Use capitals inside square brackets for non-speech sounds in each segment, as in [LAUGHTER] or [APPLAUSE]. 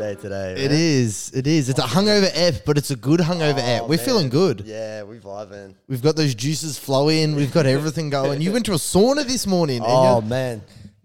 day today. It is. It is. It's a hungover ep, but it's a good hungover Oh, ep. We're man. feeling good. Yeah, we vibing. We've got those juices flowing. We've got everything [LAUGHS] going. You went to a sauna this morning. and Oh you're- man,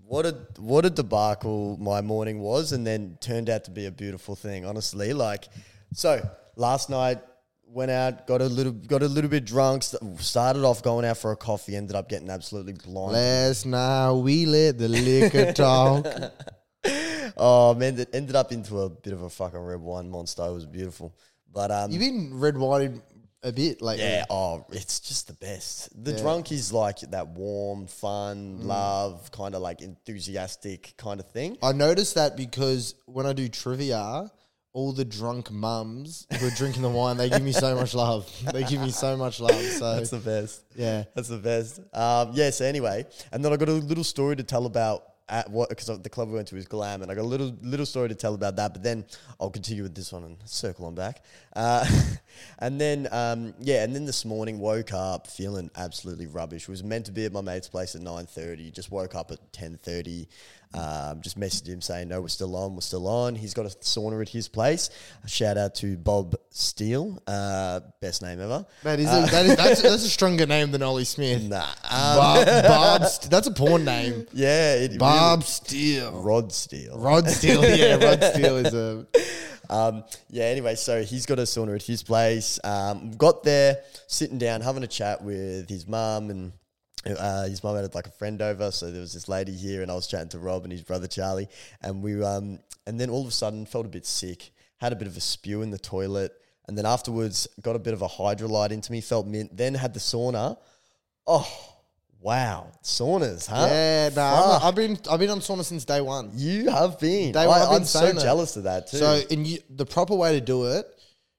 what a what a debacle my morning was, and then turned out to be a beautiful thing. Honestly, like so last night went out, got a little got a little bit drunk. st- Started off going out for a coffee, ended up getting absolutely blind. Last night we let the liquor talk. [LAUGHS] [LAUGHS] Oh man, it ended up into a bit of a fucking red wine monster. It was beautiful, but um, You've been red wine a bit lately. Yeah, oh, it's just the best. The Yeah. drunk is like that warm, fun, love, kind of like enthusiastic kind of thing. I noticed that because when I do trivia, all the drunk mums who are drinking the wine, they give me so much love. [LAUGHS] They give me so much love. So That's the best. yeah. That's the best. Um, yeah, so anyway, and then I got a little story to tell about at what because the club we went to is glam, and I got a little little story to tell about that. But then I'll continue with this one and circle on back. Uh, [LAUGHS] and then um, yeah, and then this morning woke up feeling absolutely rubbish. Was meant to be at my mate's place at nine thirty. Just woke up at ten thirty. Um, just messaged him saying, "No, we're still on. We're still on." He's got a sauna at his place. A shout out to Bob Steele, uh, best name ever. That is, a, that is that's, [LAUGHS] that's a stronger name than Ollie Smith. Nah, um, Bob, [LAUGHS] Bob St- that's a porn name. yeah, it Bob Steele. Rod Steele. Rod Steele, yeah, Rod [LAUGHS] Steele is a. Um, yeah, anyway, so he's got a sauna at his place. Um, got there, sitting down, having a chat with his mum and uh, his mum had like a friend over, so there was this lady here, and I was chatting to Rob and his brother Charlie, and we um, and then all of a sudden felt a bit sick, had a bit of a spew in the toilet, and then afterwards got a bit of a Hydralyte into me, felt mint, then had the sauna. Oh, wow, saunas, huh? Yeah, Fuck. I've been I've been on sauna since day one. You have been. Day one, I, I've been am so that. jealous of that too. So, and you, the proper way to do it,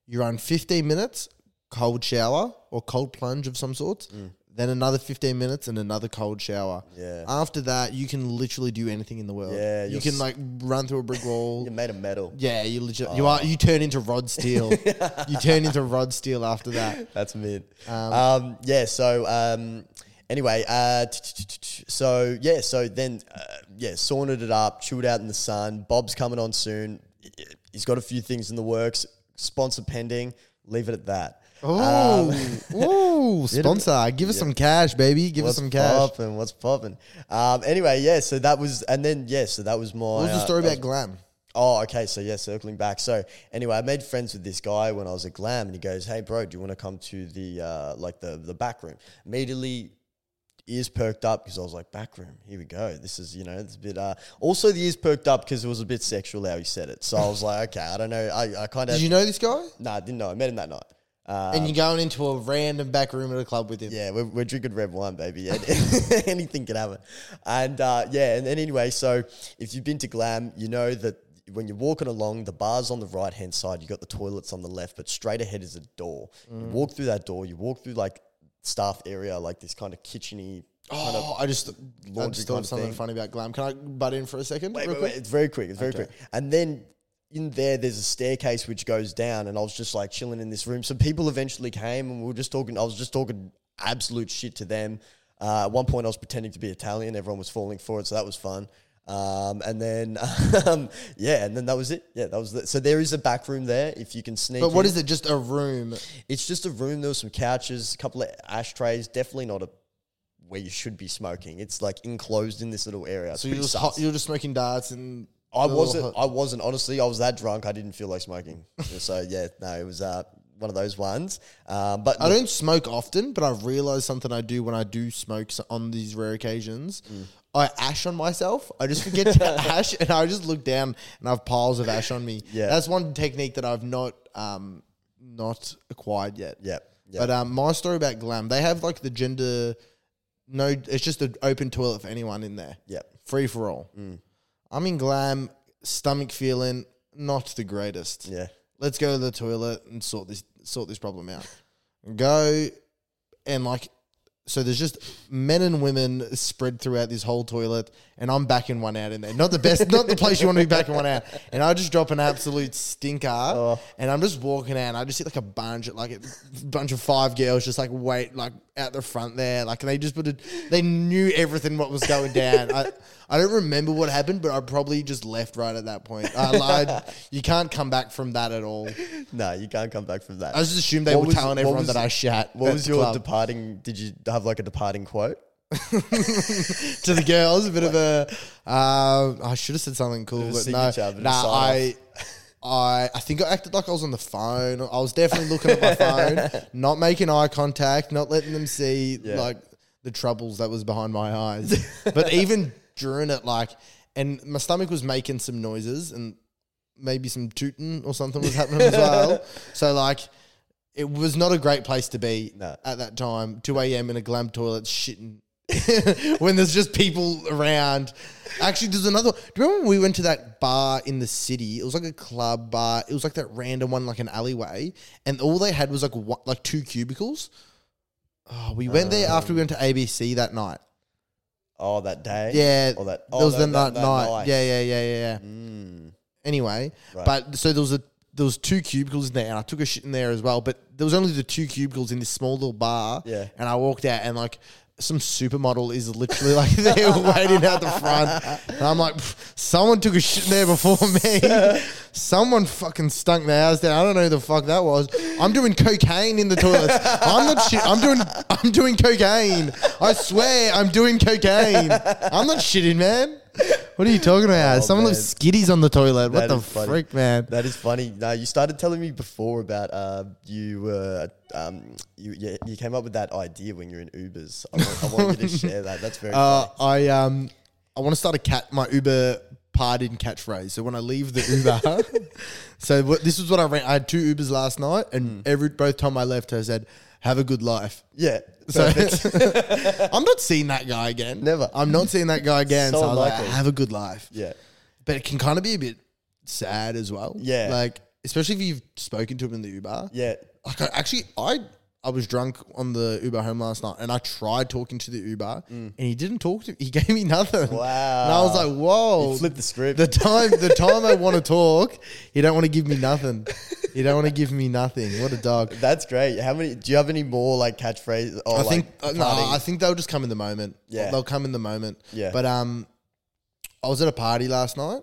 you run 15 minutes cold shower or cold plunge of some sort, then another 15 minutes and another cold shower. Yeah. After that, you can literally do anything in the world. Yeah, you can s- like run through a brick [LAUGHS] wall. you're made of metal. Yeah, you legit. You are. You turn into Rod Steele. [LAUGHS] you turn into Rod Steele after that. That's mid. Um, yeah. So um, anyway, uh, so yeah. So then uh, yeah, saunaed it up, chilled out in the sun. Bob's coming on soon. He's got a few things in the works. Sponsor pending. Leave it at that. Oh, Um, ooh, [LAUGHS] sponsor! Give us some cash, baby. Give us some cash. popping? What's popping? Um, anyway, yeah. So that was, and then yeah. So that was my. What was the uh, story that about glam? Oh, okay. So yeah, circling back. So anyway, I made friends with this guy when I was at Glam, and he goes, "Hey, bro, do you want to come to the uh, like the the back room?" Immediately, ears perked up because I was like, "Back room, here we go." This is you know, it's a bit. Uh, also, the ears perked up because it was a bit sexual how he said it. So I was like, "Okay, I don't know." I, I kind of Did you know this guy? nah, I didn't know. I met him that night. Uh, and you're going into a random back room at a club with him. yeah, we're, we're drinking red wine, baby. [LAUGHS] Anything can happen. And uh, yeah, and then anyway, so if you've been to Glam, you know that when you're walking along, the bar's on the right hand side, you got the toilets on the left, but straight ahead is a door. Mm. You walk through that door, you walk through like staff area, like this kind of kitcheny. Kind of, Oh, I just I just thought something thing. funny about glam. Can I butt in for a second? Wait, real wait, quick? wait, it's very quick. It's very Okay. quick. And then in there, there's a staircase which goes down, and I was just like chilling in this room. So people eventually came, and we were just talking. I was just talking absolute shit to them. Uh, at one point, I was pretending to be Italian. Everyone was falling for it, so that was fun. Um, and then, [LAUGHS] um, yeah, and then that was it. Yeah, that was it. So there is a back room there if you can sneak. But what in. is it? Just a room? It's just a room. There was some couches, a couple of ashtrays. Definitely not a where you should be smoking. It's like enclosed in this little area. It's So you're just hot, you're just smoking darts and I wasn't. I wasn't. Honestly, I was that drunk. I didn't feel like smoking. [LAUGHS] so yeah, no, it was uh, one of those ones. Um, but I don't smoke often, but I've realized something I do when I do smoke so- on these rare occasions. Mm. I ash on myself. I just forget to [LAUGHS] ash, and I just look down and I have piles of ash on me. Yeah. that's one technique that I've not um not acquired yet. yeah, yeah, But um, my story about glam, they have like the gender. No, it's just an open toilet for anyone in there. yeah. free for all. I'm in glam, stomach feeling not the greatest. Yeah. Let's go to the toilet and sort this sort this problem out. Go and like so there's just men and women spread throughout this whole toilet and I'm backing one out in there. Not the best, not the place you want to be backing one out. And I just drop an absolute stinker oh. and I'm just walking out and I just see like a bunch of, like a bunch of five girls just like wait like out the front there. Like they just put it. They knew everything what was going down. I [LAUGHS] I don't remember what happened, but I probably just left right at that point. I lied. you can't come back from that at all. [LAUGHS] No, you can't come back from that. I just assumed they What were was- telling everyone was- that I shat. what was your club. departing? Did you have like a departing quote? [LAUGHS] to the girls? A bit of a. Uh, I should have said something cool, a but no. Nah, I. I, I think I acted like I was on the phone. I was definitely looking at my phone, [LAUGHS] not making eye contact, not letting them see Yeah. like the troubles that was behind my eyes. [LAUGHS] but even during it, like, and my stomach was making some noises, and maybe some tooting or something was happening as well. [LAUGHS] So like, it was not a great place to be No. at that time. Two a.m. in a glam toilet, shitting [LAUGHS] when there's just people around. Actually, there's another. Do you remember when we went to that bar in the city? It was like a club bar. It was like that random one, like an alleyway, and all they had was like one, like two cubicles. Oh, we went there after we went to ABC that night. Oh, that day. Yeah, Or that. there Oh, was that, the that, night. night. Yeah, yeah, yeah, yeah, yeah. Mm. Anyway, Right. but so there was a there was two cubicles in there, and I took a shit in there as well. But there was only the two cubicles in this small little bar. Yeah. and I walked out, and like some supermodel is literally like [LAUGHS] there [LAUGHS] waiting out the front, and I'm like, someone took a shit there before me. [LAUGHS] someone fucking stunk the house down. I don't know who the fuck that was. I'm doing cocaine in the toilets. I'm not shit. I'm doing I'm doing cocaine. I swear, I'm doing cocaine. I'm not shitting, man. What are you talking about? Oh, Someone man. left skitties on the toilet. What the funny. frick, man? That is funny. No, you started telling me before about uh, you were um, you, you you came up with that idea when you're in Ubers. I want, I want you to share that. That's very. [LAUGHS] Uh. I um, I want to start a cat my Uber pardon catchphrase. So when I leave the Uber, [LAUGHS] so what, this is what I ran. I had two Ubers last night, and Hmm. every both time I left, I said, "Have a good life." Yeah. So. [LAUGHS] I'm not seeing that guy again. Never. I'm not seeing that guy again. So so I was like, "Have a good life." yeah. But it can kind of be a bit sad as well. Yeah. like especially if you've spoken to him in the Uber. Yeah. Like I, actually I I was drunk on the Uber home last night and I tried talking to the Uber and he didn't talk to me. [LAUGHS] He gave me nothing. Mm. Wow. And I was like, whoa. You flipped the script. The time the [LAUGHS] time I want to talk, he don't want to give me nothing. He don't want to give me nothing. What a dog. That's great. How many? Do you have any more like catchphrases? Or I think like, no, parting- I think they'll just come in the moment. Yeah. they'll come in the moment. Yeah. But um, I was at a party last night,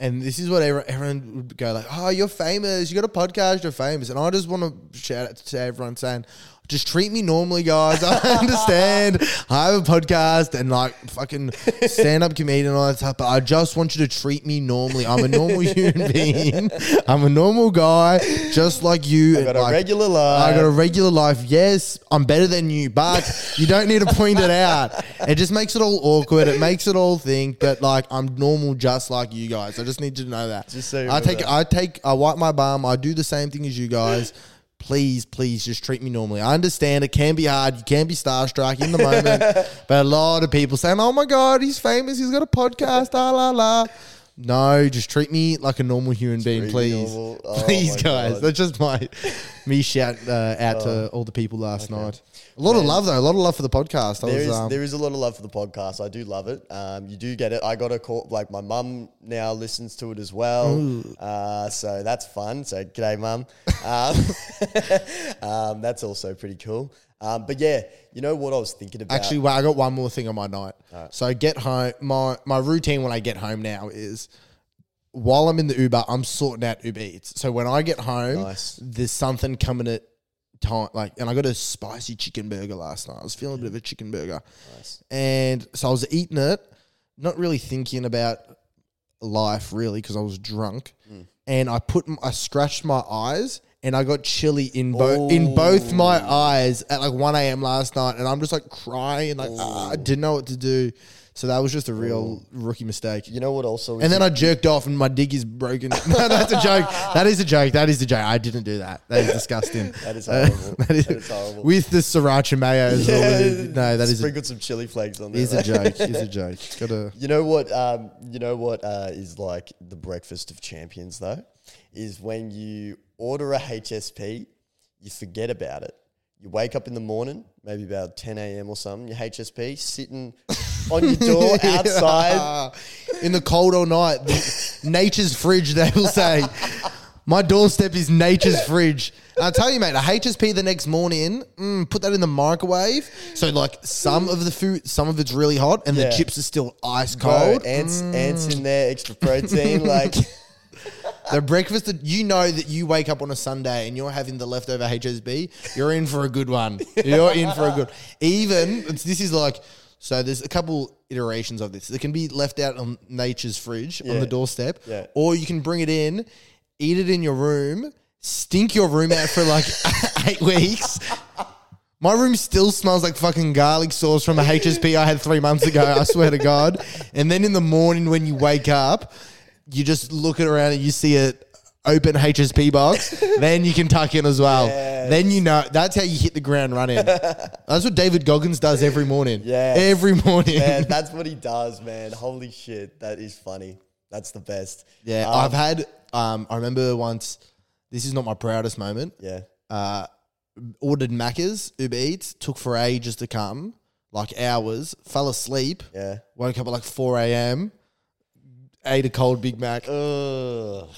and this is what everyone, everyone would go like, "Oh, you're famous. You got a podcast. You're famous." And I just want to shout out to everyone saying. Just treat me normally, guys. [LAUGHS] I understand. I have a podcast and like fucking stand up comedian and all that stuff, but I just want you to treat me normally. I'm a normal [LAUGHS] human being. I'm a normal guy, just like you. I got a regular life. I got a regular life. Yes, I'm better than you, but you don't need to point it out. It just makes it all awkward. It makes it all think, but like I'm normal, just like you guys. I just need you to know that. Just so I take, remember I take, I wipe my bum. I do the same thing as you guys. Please, please, just treat me normally. I understand it can be hard. You can be starstruck in the moment, [LAUGHS] but a lot of people saying, "Oh my god, he's famous. He's got a podcast." Ah, la la la. No, just treat me like a normal human being, please. [LAUGHS] Oh please, guys. God. That's just my me shout uh, out to all the people last night. A lot of love though. A lot of love for the podcast. There was, is, um, there is a lot of love for the podcast. I do love it. Um, you do get it. I got a call. Like my mum now listens to it as well. Uh, so that's fun. So g'day, mum. [LAUGHS] Um, [LAUGHS] um, that's also pretty cool. Um, but yeah, you know what I was thinking about. Actually, well, I got one more thing on my night. So I get home. My my routine when I get home now is while I'm in the Uber, I'm sorting out Uber Eats. So when I get home, Nice. there's something coming at time. Like, and I got a spicy chicken burger last night. I was feeling a bit of a chicken burger, Nice. and so I was eating it, not really thinking about life really because I was drunk, Mm. and I put I scratched my eyes. And I got chili in both in both my eyes at like one a.m. last night, and I'm just like crying, like ah, I didn't know what to do. So that was just a real rookie mistake. you know what also? is- And then I jerked off, and my dick is broken. [LAUGHS] no, that's a joke. That is a joke. That is a joke. I didn't do that. That is [LAUGHS] disgusting. That is [LAUGHS] Uh, horrible. that is, That is horrible. With the sriracha mayo as well. No, that is a, sprinkled some chili flakes on there. is a joke. Is a joke. Gotta. You know what? Um, you know what uh, is like the breakfast of champions though, is when you order a HSP, you forget about it. You wake up in the morning, maybe about 10 a.m. or something. Your HSP sitting [LAUGHS] on your door outside. [LAUGHS] in the cold all night, nature's fridge. They will say, My doorstep is nature's fridge. And I tell you, mate, a HSP the next morning, mm, put that in the microwave. So, like, some of the food, some of it's really hot, and Yeah. the chips are still ice Bro, cold. ants, ants in there, extra protein. like, [LAUGHS] The breakfast that you know that you wake up on a Sunday and you're having the leftover HSP, you're in for a good one. [LAUGHS] You're in for a good. Even it's- this is like so. There's a couple iterations of this. It can be left out on nature's fridge on Yeah. the doorstep, Yeah. or you can bring it in, eat it in your room, stink your room out for like [LAUGHS] eight weeks. My room still smells like fucking garlic sauce from a HSP I had three months ago. I swear to God. [LAUGHS] And then in the morning when you wake up, you just look around and you see a open HSP box. [LAUGHS] then you can tuck in as well. Yes. Then you know that's how you hit the ground running. [LAUGHS] that's what David Goggins does every morning. Yeah, every morning. man, [LAUGHS] that's what he does, man. Holy shit, that is funny. That's the best. yeah, Um, I've had. Um, I remember once. This is not my proudest moment. Yeah. uh, ordered Macca's, Uber Eats, took for ages to come, like hours, fell asleep, Yeah. woke up at like 4 a.m., ate a cold Big Mac. Ugh.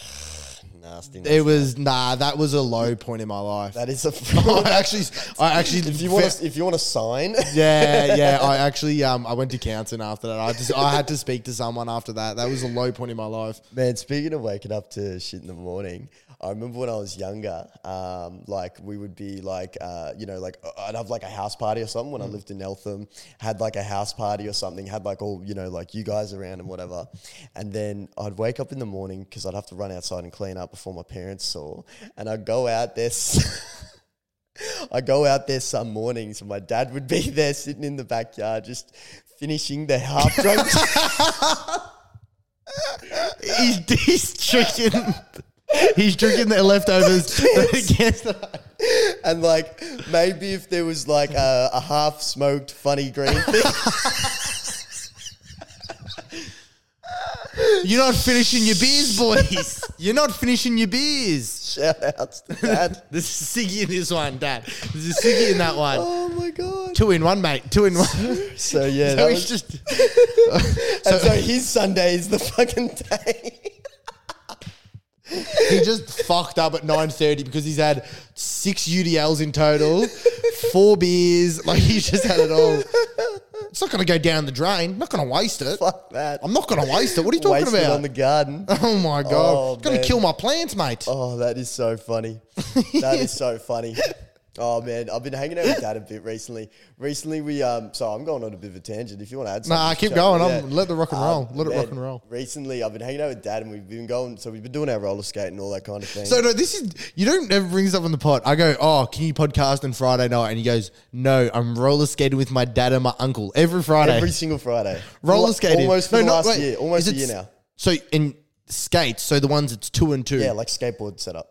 Nasty. It was, nah, that was a low point in my life. that is a. [LAUGHS] [LAUGHS] I actually, I actually, if you want, to, if you want to sign, [LAUGHS] yeah, yeah. I actually, um, I went to counselling after that. I just, I had to speak to someone after that. That was a low point in my life. Man, speaking of waking up to shit in the morning, I remember when I was younger, um, like we would be like, uh, you know, like uh, I'd have like a house party or something when I lived in Eltham, had like a house party or something, had like all, you know, like you guys around and whatever. And then I'd wake up in the morning because I'd have to run outside and clean up before my parents saw. And I'd go out there. [LAUGHS] I go out there some mornings and my dad would be [LAUGHS] there sitting in the backyard just finishing the half drunk [LAUGHS] He's, he's drinking, he's drinking the leftovers [LAUGHS] [LAUGHS] against the. [LAUGHS] and like maybe if there was like a, a half smoked funny green thing, You're not finishing your beers, boys. You're not finishing your beers. shout outs to. This is Siggy in this one, Dad. This is Siggy in that one. Oh my god! Two in one, mate. Two in one. So yeah, so that he's was, just. and so his Sunday is the fucking day. He just fucked up at nine thirty because he's had six UDLs in total, four beers. Like he's just had it all. It's not going to go down the drain. not going to waste it. Fuck that. I'm not going to waste it. What are you talking Wasted about? on the garden. [LAUGHS] oh my god! Oh, it's going man. to kill my plants, mate. Oh, that is so funny. That is so funny. [LAUGHS] Oh man, I've been hanging out with [LAUGHS] Dad a bit recently. Recently, we um, so I'm going on a bit of a tangent. If you want to add something, Nah, keep going. I'm- let the rock and roll. Let it rock and roll. Recently, I've been hanging out with Dad, and we've been going. So we've been doing our roller skate and all that kind of thing. So no, this is you don't ever bring this up on the pod. I go, oh, can you podcast on Friday night? And he goes, no, I'm roller skating with my dad and my uncle every Friday. every single Friday, [LAUGHS] roller skating, almost for No, the last wait. year, almost a year now. So in skates, so the ones that's two and two. Yeah, like skateboard setup.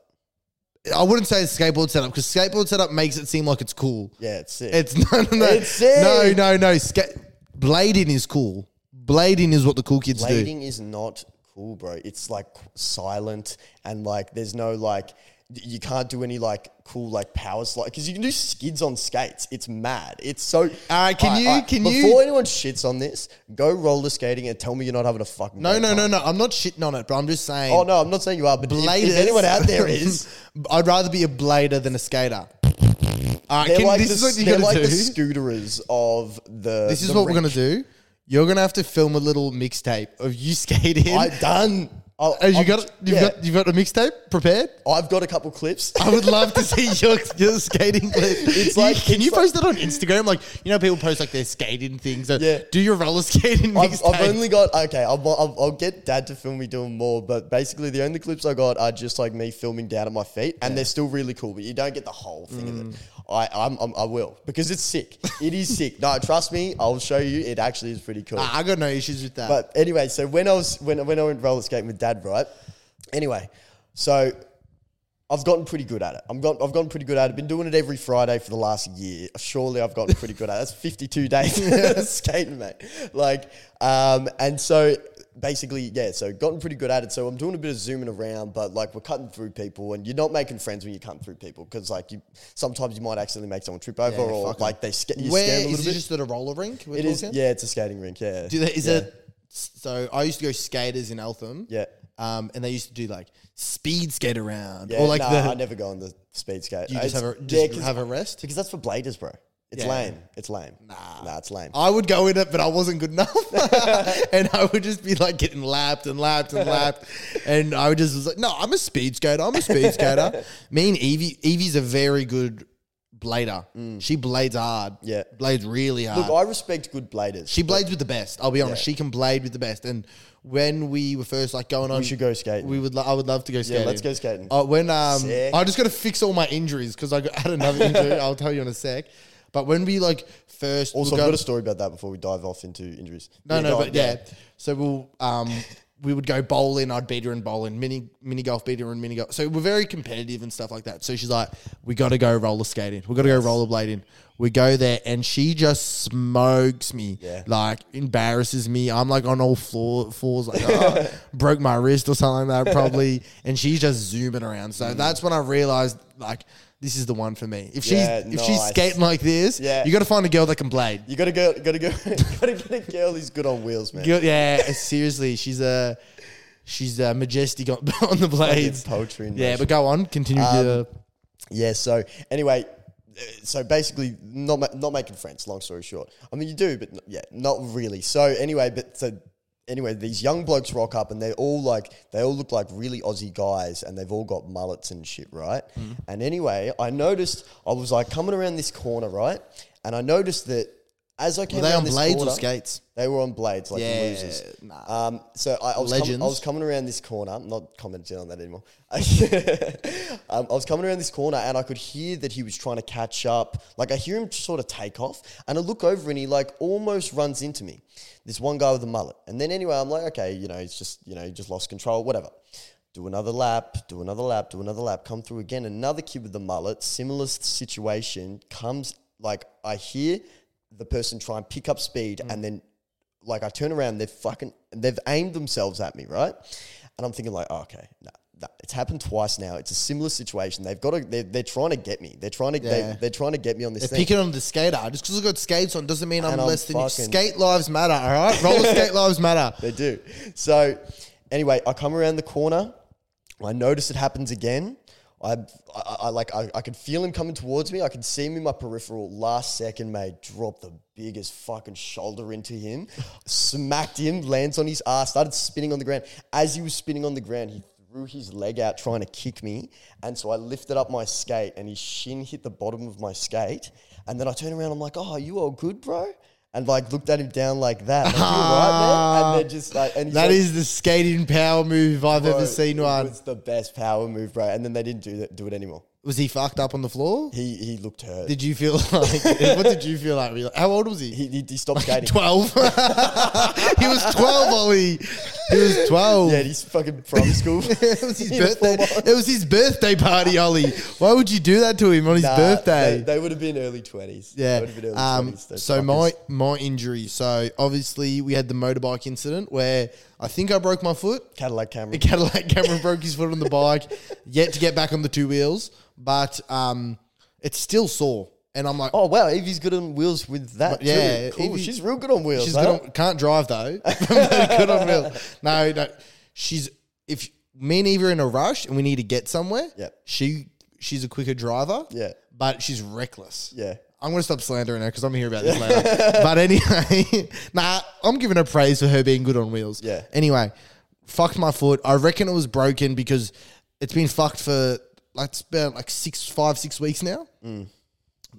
I wouldn't say it's skateboard setup because skateboard setup makes it seem like it's cool. Yeah, it's sick. It's [LAUGHS] no, no, no, It's sick. no, no, no. Ska- blading is cool. Blading is what the cool kids do. Blading is not cool, bro. It's like silent and like there's no like you can't do any like cool like power slide because you can do skids on skates. It's mad. It's so. Alright, can you- can you- before anyone shits on this, go roller skating and tell me you're not having a fucking. No, great no, time. no, no. I'm not shitting on it, but I'm just saying. Oh no, I'm not saying you are, but if, bladers. if anyone out there [LAUGHS] is, I'd rather be a blader than a skater. All right, they're can, like, this the, is what you they're gotta like do. the scooterers of the. This is the what we're gonna do. You're gonna have to film a little mixtape of you skating. I done. I'll, Have you I'll- got you've yeah, got you've got a mixtape prepared? I've got a couple clips. I would love to see [LAUGHS] your, your skating clip. It's like- can you post it on Instagram? Like you know, people post like their skating things. So Yeah. Do your roller skating I've, mixtape. I've only got okay. I'll, I'll, I'll get Dad to film me doing more, but basically the only clips I got are just like me filming down at my feet, and they're still really cool. But you don't get the whole thing of Mm. it. I I'm, I'm, I will because it's sick. It is sick. No, trust me. I'll show you. It actually is pretty cool. Ah, I got no issues with that. But anyway, so when I was when when I went roller skating with Dad, right? Anyway, so I've gotten pretty good at it. I'm got, I've gotten pretty good at it. Been doing it every Friday for the last year. Surely I've gotten pretty good at it. That's 52 days [LAUGHS] skating, mate. Like, um, and so basically, yeah. So gotten pretty good at it. So I'm doing a bit of zooming around, but like we're cutting through people, and you're not making friends when you're cutting through people because like you sometimes you might accidentally make someone trip over, Yeah, or like they sca- you Where scare them a is little it bit. just at a roller rink? It is, talking? yeah. It's a skating rink. Yeah. Do they, is yeah. it? So I used to go skaters in Eltham. Yeah. Um, and they used to do like speed skate around Yeah, or like nah, the I never go on the speed skate. you just have a yeah, have a rest. because that's for bladers, bro. It's Yeah. lame. It's lame. Nah, nah, it's lame. I would go in it, but I wasn't good enough, [LAUGHS] and I would just be like getting lapped and lapped and lapped, [LAUGHS] and I would just was like, "No, I'm a speed skater. I'm a speed [LAUGHS] skater." Me and Evie, Evie's a very good blader. She blades hard. Yeah. blades really hard. Look, I respect good bladers. she blades with the best. I'll be honest. She can blade with the best. And when we were first like going on, we should go skating. We would. Lo- I would love to go skating. let's go skating. Uh, when um, Sick. I just got to fix all my injuries because I got, had another injury. I'll tell you in a sec. But when we like first also, I've got a story about that before we dive off into injuries. no, Yeah, no, go but yeah. So we'll um [LAUGHS] we would go bowling. I'd beat her in bowling. Mini mini golf beat her in mini golf. So we're very competitive and stuff like that. So she's like, we got to go roller skating. We got to go rollerblading. We go there and she just smokes me. Yeah. Like embarrasses me. I'm like on all floor fours, like [LAUGHS] oh, broke my wrist or something like that probably. And she's just zooming around. Mm. So that's when I realized like. This is the one for me. If she's Yeah, if she's nice. skating like this, Yeah. you got to find a girl that can blade. You gotta go. Gotta go. [LAUGHS] gotta get a girl who's good on wheels, man. Good, yeah, [LAUGHS] seriously, she's a she's a majestic on, [LAUGHS] on the blades. poetry in Yeah, motion. but go on, continue Um. Yeah. So anyway, uh, so basically, not ma- not making friends. Long story short, I mean you do, but n- yeah, not really. So anyway, but so anyway, these young blokes rock up and they're all like they all look like really Aussie guys, and they've all got mullets and shit, right? Mm-hmm. And anyway, I noticed I was like coming around this corner, right, and I noticed that as I came Were they around on this blades corner, or skates? They were on blades, like Yeah, losers. nah. Um, so I, I was com- Legends. I was coming around this corner. I'm not commenting on that anymore. [LAUGHS] um, I was coming around this corner and I could hear that he was trying to catch up. Like I hear him sort of take off, and I look over and he like almost runs into me. This one guy with a mullet, and then anyway, I'm like, okay, you know, he's just you know he just lost control, whatever. Do another lap, do another lap, do another lap. Come through again. Another kid with the mullet, similar s- situation, comes. Like I hear the person try and pick up speed, mm. and then like I turn around, they've fucking they've aimed themselves at me, right? And I'm thinking like, oh, okay, no, no, it's happened twice now. It's a similar situation. They've got to, they're, they're trying to get me. They're trying to, Yeah. they, they're trying to get me on this They're thing. picking on the skater. Just because I've got skates on doesn't mean I'm And I'm less than you. Skate lives matter, all right? Roller [LAUGHS] skate lives matter. They do. So anyway, I come around the corner. I notice it happens again. I, I, I like I, I could feel him coming towards me. I could see him in my peripheral. Last second, mate, drop the biggest fucking shoulder into him, smacked him, lands on his ass, started spinning on the ground. As he was spinning on the ground, he threw his leg out trying to kick me, and so I lifted up my skate, and his shin hit the bottom of my skate. And then I turned around. I'm like, "Oh, you all good, bro?" And like looked at him down like that. Like, you [LAUGHS] alright, man? And they're just like, and he's That like, is the skating power move I've Bro, ever seen one. it's the best power move, bro. And then they didn't do that, do it anymore. Was he fucked up on the floor? He he looked hurt. Did you feel like, [LAUGHS] what did you feel like? Were you like- How old was he? he, he, he stopped skating. 12. [LAUGHS] he was 12, Ollie. He was 12. yeah, he's fucking from school. [LAUGHS] it was his birthday. It was his birthday party, Ollie. Why would you do that to him on his Nah, birthday? They, they would have been early twenties. yeah. They would have been early Um, 20s, those so fuckers. my my injury. So obviously we had the motorbike incident where I think I broke my foot. Cadillac Cameron. [LAUGHS] Cadillac Cameron broke his foot on the bike. [LAUGHS] Yet to get back on the two wheels, but um, it's still sore. And I'm like, Oh wow, Evie's good on wheels with that. But yeah, too. cool. Evie- she's real good on wheels. She's huh? good on, can't drive though. [LAUGHS] Good on wheels. No, no. She's if me and Eva are in a rush and we need to get somewhere. Yep. She she's a quicker driver. Yeah. But she's reckless. Yeah. I'm gonna stop slandering her because I'm gonna hear about this later. [LAUGHS] but anyway, [LAUGHS] nah, I'm giving her praise for her being good on wheels. Yeah. Anyway, fucked my foot. I reckon it was broken because it's been fucked for like it's about like six, five, six weeks now. Mm.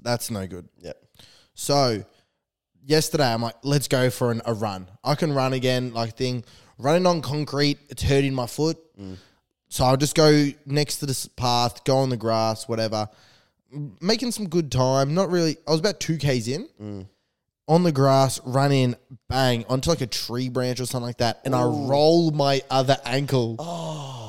That's no good. Yeah. So yesterday, I'm like, let's go for an, a run. I can run again, like thing. Running on concrete, it's hurting my foot. So I'll just go next to this path, go on the grass, whatever. Making some good time. Not really. I was about two k's in. On the grass, run in, bang onto like a tree branch or something like that, and I roll my other ankle. Oh.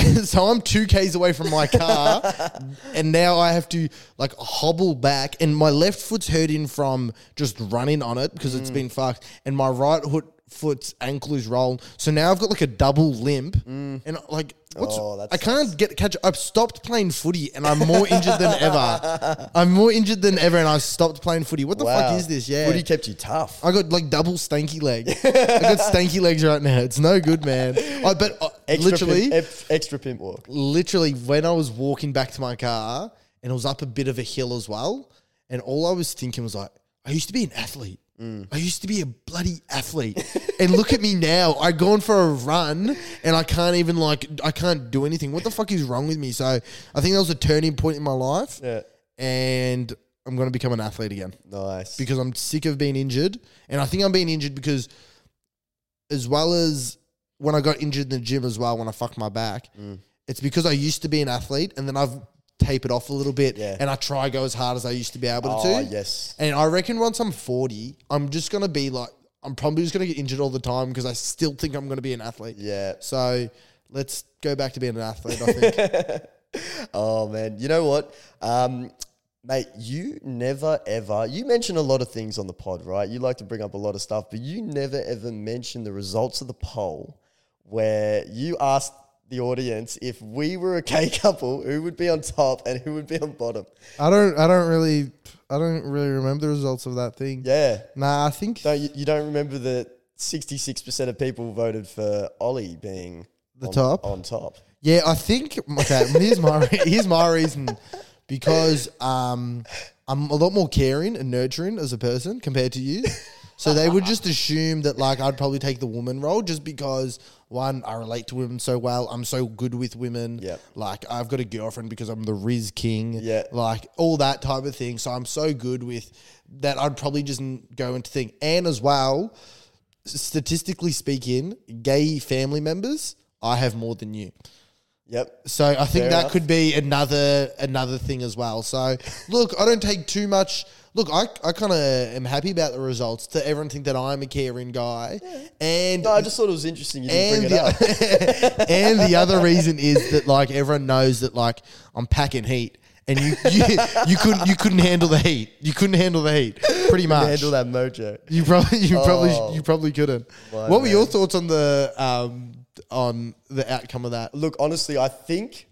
[LAUGHS] so I'm two k's away from my car, [LAUGHS] and now I have to like hobble back, and my left foot's hurting from just running on it because it's mm. been fucked, and my right foot foot's ankle is rolled. So now I've got like a double limp, and like what's Mm. Oh, that I can't get catch. I've stopped playing footy, and I'm more injured than [LAUGHS] ever. I'm more injured than ever, and I stopped playing footy. What the Wow. fuck is this? Yeah, Footy kept you tough. I got like double stanky leg. [LAUGHS] I got stanky legs right now. It's no good, man. [LAUGHS] I bet uh, Extra literally, pimp, extra pimp walk. literally when I was walking back to my car and it was up a bit of a hill as well, and all I was thinking was like, I used to be an athlete. I used to be a bloody athlete. and look at me now. I gone for a run and I can't even like I can't do anything. What the fuck is wrong with me? So I think that was a turning point in my life. Yeah, And I'm gonna become an athlete again nice. because I'm sick of being injured. And I think I'm being injured because, as well as when I got injured in the gym as well, when I fucked my back, Mm. it's because I used to be an athlete and then I've tapered off a little bit Yeah. and I try go as hard as I used to be able oh to. yes, And I reckon once I'm 40, I'm just going to be like, I'm probably just going to get injured all the time because I still think I'm going to be an athlete. yeah. So let's go back to being an athlete, I think. [LAUGHS] Oh man, you know what, um, mate? You never ever. You mention a lot of things on the pod, right? You like to bring up a lot of stuff, but you never ever mention the results of the poll where you asked the audience if we were a [LAUGHS] gay couple, who would be on top and who would be on bottom. I don't, I don't really, I don't really remember the results of that thing. Yeah, Nah, I think don't you, you don't remember that sixty-six percent of people voted for Ollie being The on, top? on top. Yeah, I think okay. Here's my [LAUGHS] here's my reason because um, I'm a lot more caring and nurturing as a person compared to you. [LAUGHS] So they would just assume that like I'd probably take the woman role just because one I relate to women so well. I'm so good with women. Yep. Like I've got a girlfriend because I'm the Riz King. Yeah. Like all that type of thing. So I'm so good with that. I'd probably just go into thing and as well. Statistically speaking, gay family members, I have more than you. Yep. So I think Fair that enough. could be another another thing as well. So look, I don't take too much. Look, I, I kind of am happy about the results. To everyone think that I'm a caring guy, and No, I just thought it was interesting. You didn't and bring it up. the, [LAUGHS] and the other reason is that like everyone knows that like I'm packing heat, and you [LAUGHS] you, you couldn't you couldn't handle the heat. You couldn't handle the heat, pretty much. Handle that mojo. You [LAUGHS] probably you Oh. probably you probably couldn't. My What were your thoughts on the um on the outcome of that? Look, honestly, I think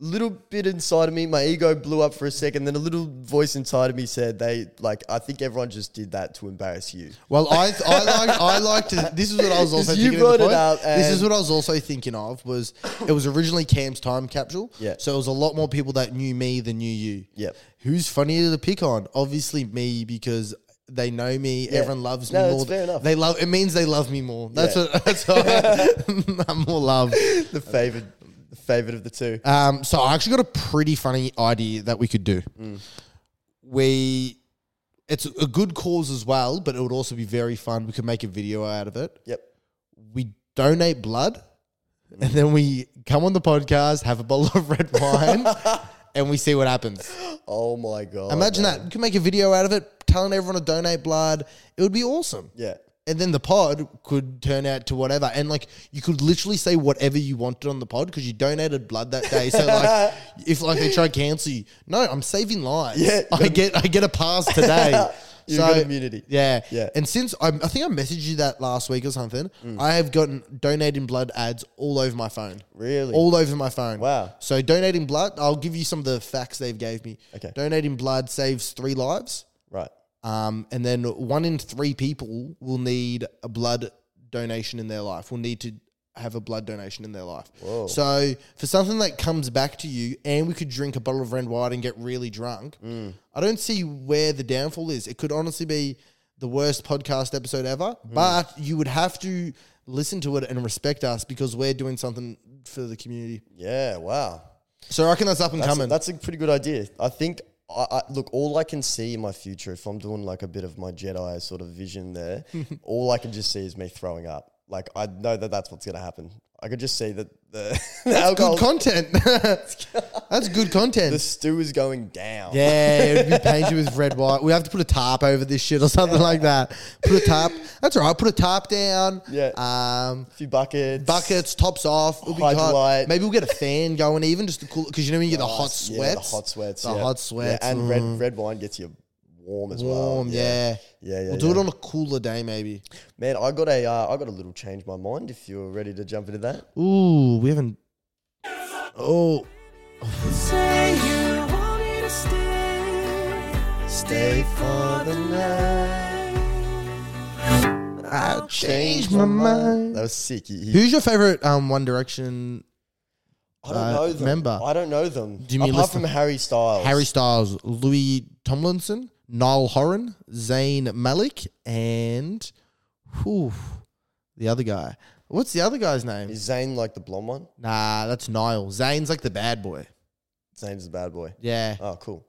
a little bit inside of me, my ego blew up for a second. Then a little voice inside of me said, "They like, I think everyone just did that to embarrass you." Well, I I like I like to. This is what I was [LAUGHS] also you thinking. the brought it up This is what I was also thinking of. Was it was originally Cam's time capsule? Yeah. So it was a lot more people that knew me than knew you. Yep. Who's funnier to pick on? Obviously me because they know me. Everyone loves No, me more. fair enough. They love. It means they love me more. That's Yeah. what. [LAUGHS] That's what [LAUGHS] I'm more love. The favorite, the favorite of the two. Um, so I actually got a pretty funny idea that we could do. Mm. We, it's a good cause as well, but it would also be very fun. We could make a video out of it. Yep. We donate blood, and then we come on the podcast, have a bottle of red wine, [LAUGHS] and we see what happens. Oh my god! Imagine man. that. We could make a video out of it, telling everyone to donate blood. It would be awesome. Yeah. And then the pod could turn out to whatever. And like you could literally say whatever you wanted on the pod because you donated blood that day. So like [LAUGHS] if like they try to cancel you, no, I'm saving lives. Yeah. I get I get a pass today. [LAUGHS] You've got immunity. Yeah. Yeah. And since I, I think I messaged you that last week or something, Mm. I have gotten donating blood ads all over my phone. Really? All over my phone. Wow. So donating blood, I'll give you some of the facts they've gave me. Okay. Donating blood saves three lives. right. Um, and then one in three people will need a blood donation in their life. Will need to have a blood donation in their life. Whoa. So for something that comes back to you, and we could drink a bottle of red wine and get really drunk, Mm. I don't see where the downfall is. It could honestly be the worst podcast episode ever, Mm. but you would have to listen to it and respect us because we're doing something for the community. Yeah. Wow. So I reckon that's up and That's a, coming. that's a pretty good idea. I think. I, I, look, all I can see in my future, if I'm doing like a bit of my Jedi sort of vision there, [LAUGHS] all I can just see is me throwing up. Like I know that that's what's gonna happen. I could just see that the, [LAUGHS] the alcohol, good content. [LAUGHS] that's good content. the stew is going down. Yeah, it would be painted with red white. We have to put a tarp over this shit or something like that. Put a tarp. That's all right. Put a tarp down. Yeah. Um, a few buckets, buckets, tops off. It'll be. Maybe we'll get a fan going even just to cool because you know when you get the hot Nice. sweats. Yeah, the hot sweats, The yeah. hot sweats. yeah, and mm. red red wine gets you warm as well. Warm, yeah. Yeah, yeah. We'll do yeah. it on a cooler day, maybe. Man, I got a, uh, I got a little change my mind. If you're ready to jump into that, Ooh, we haven't. Oh, Say you want me to stay. stay for the night. I changed my mind. That was sick. He- he- Who's your favorite um One Direction? I don't uh, know them. member? I don't know them. Do you mean Apart from? Harry Styles. Harry Styles, Louis Tomlinson, Niall Horan, Zayn Malik, and whew, the other guy. What's the other guy's name? Is Zayn like the blonde one? Nah, that's Niall. Zayn's like the bad boy. Zayn's the bad boy. Yeah. Oh, cool.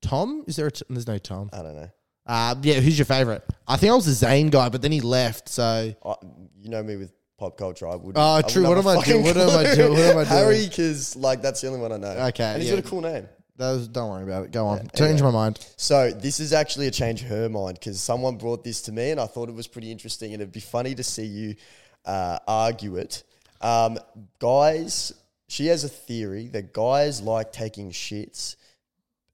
Tom? Is there a t- there's no Tom. I don't know. Uh, yeah, who's your favorite? I think I was the Zayn guy, but then he left, so I, you know me with pop culture. I would. Oh, I true. What am I doing? What am I [LAUGHS] doing? What am I doing? Harry, because like that's the only one I know. Okay, and he's yeah. got a cool name. Don't worry about it. Go on. Yeah, Change anyway. my mind. So this is actually a change of her mind because someone brought this to me and I thought it was pretty interesting and it'd be funny to see you uh, argue it. Um, guys, she has a theory that guys like taking shits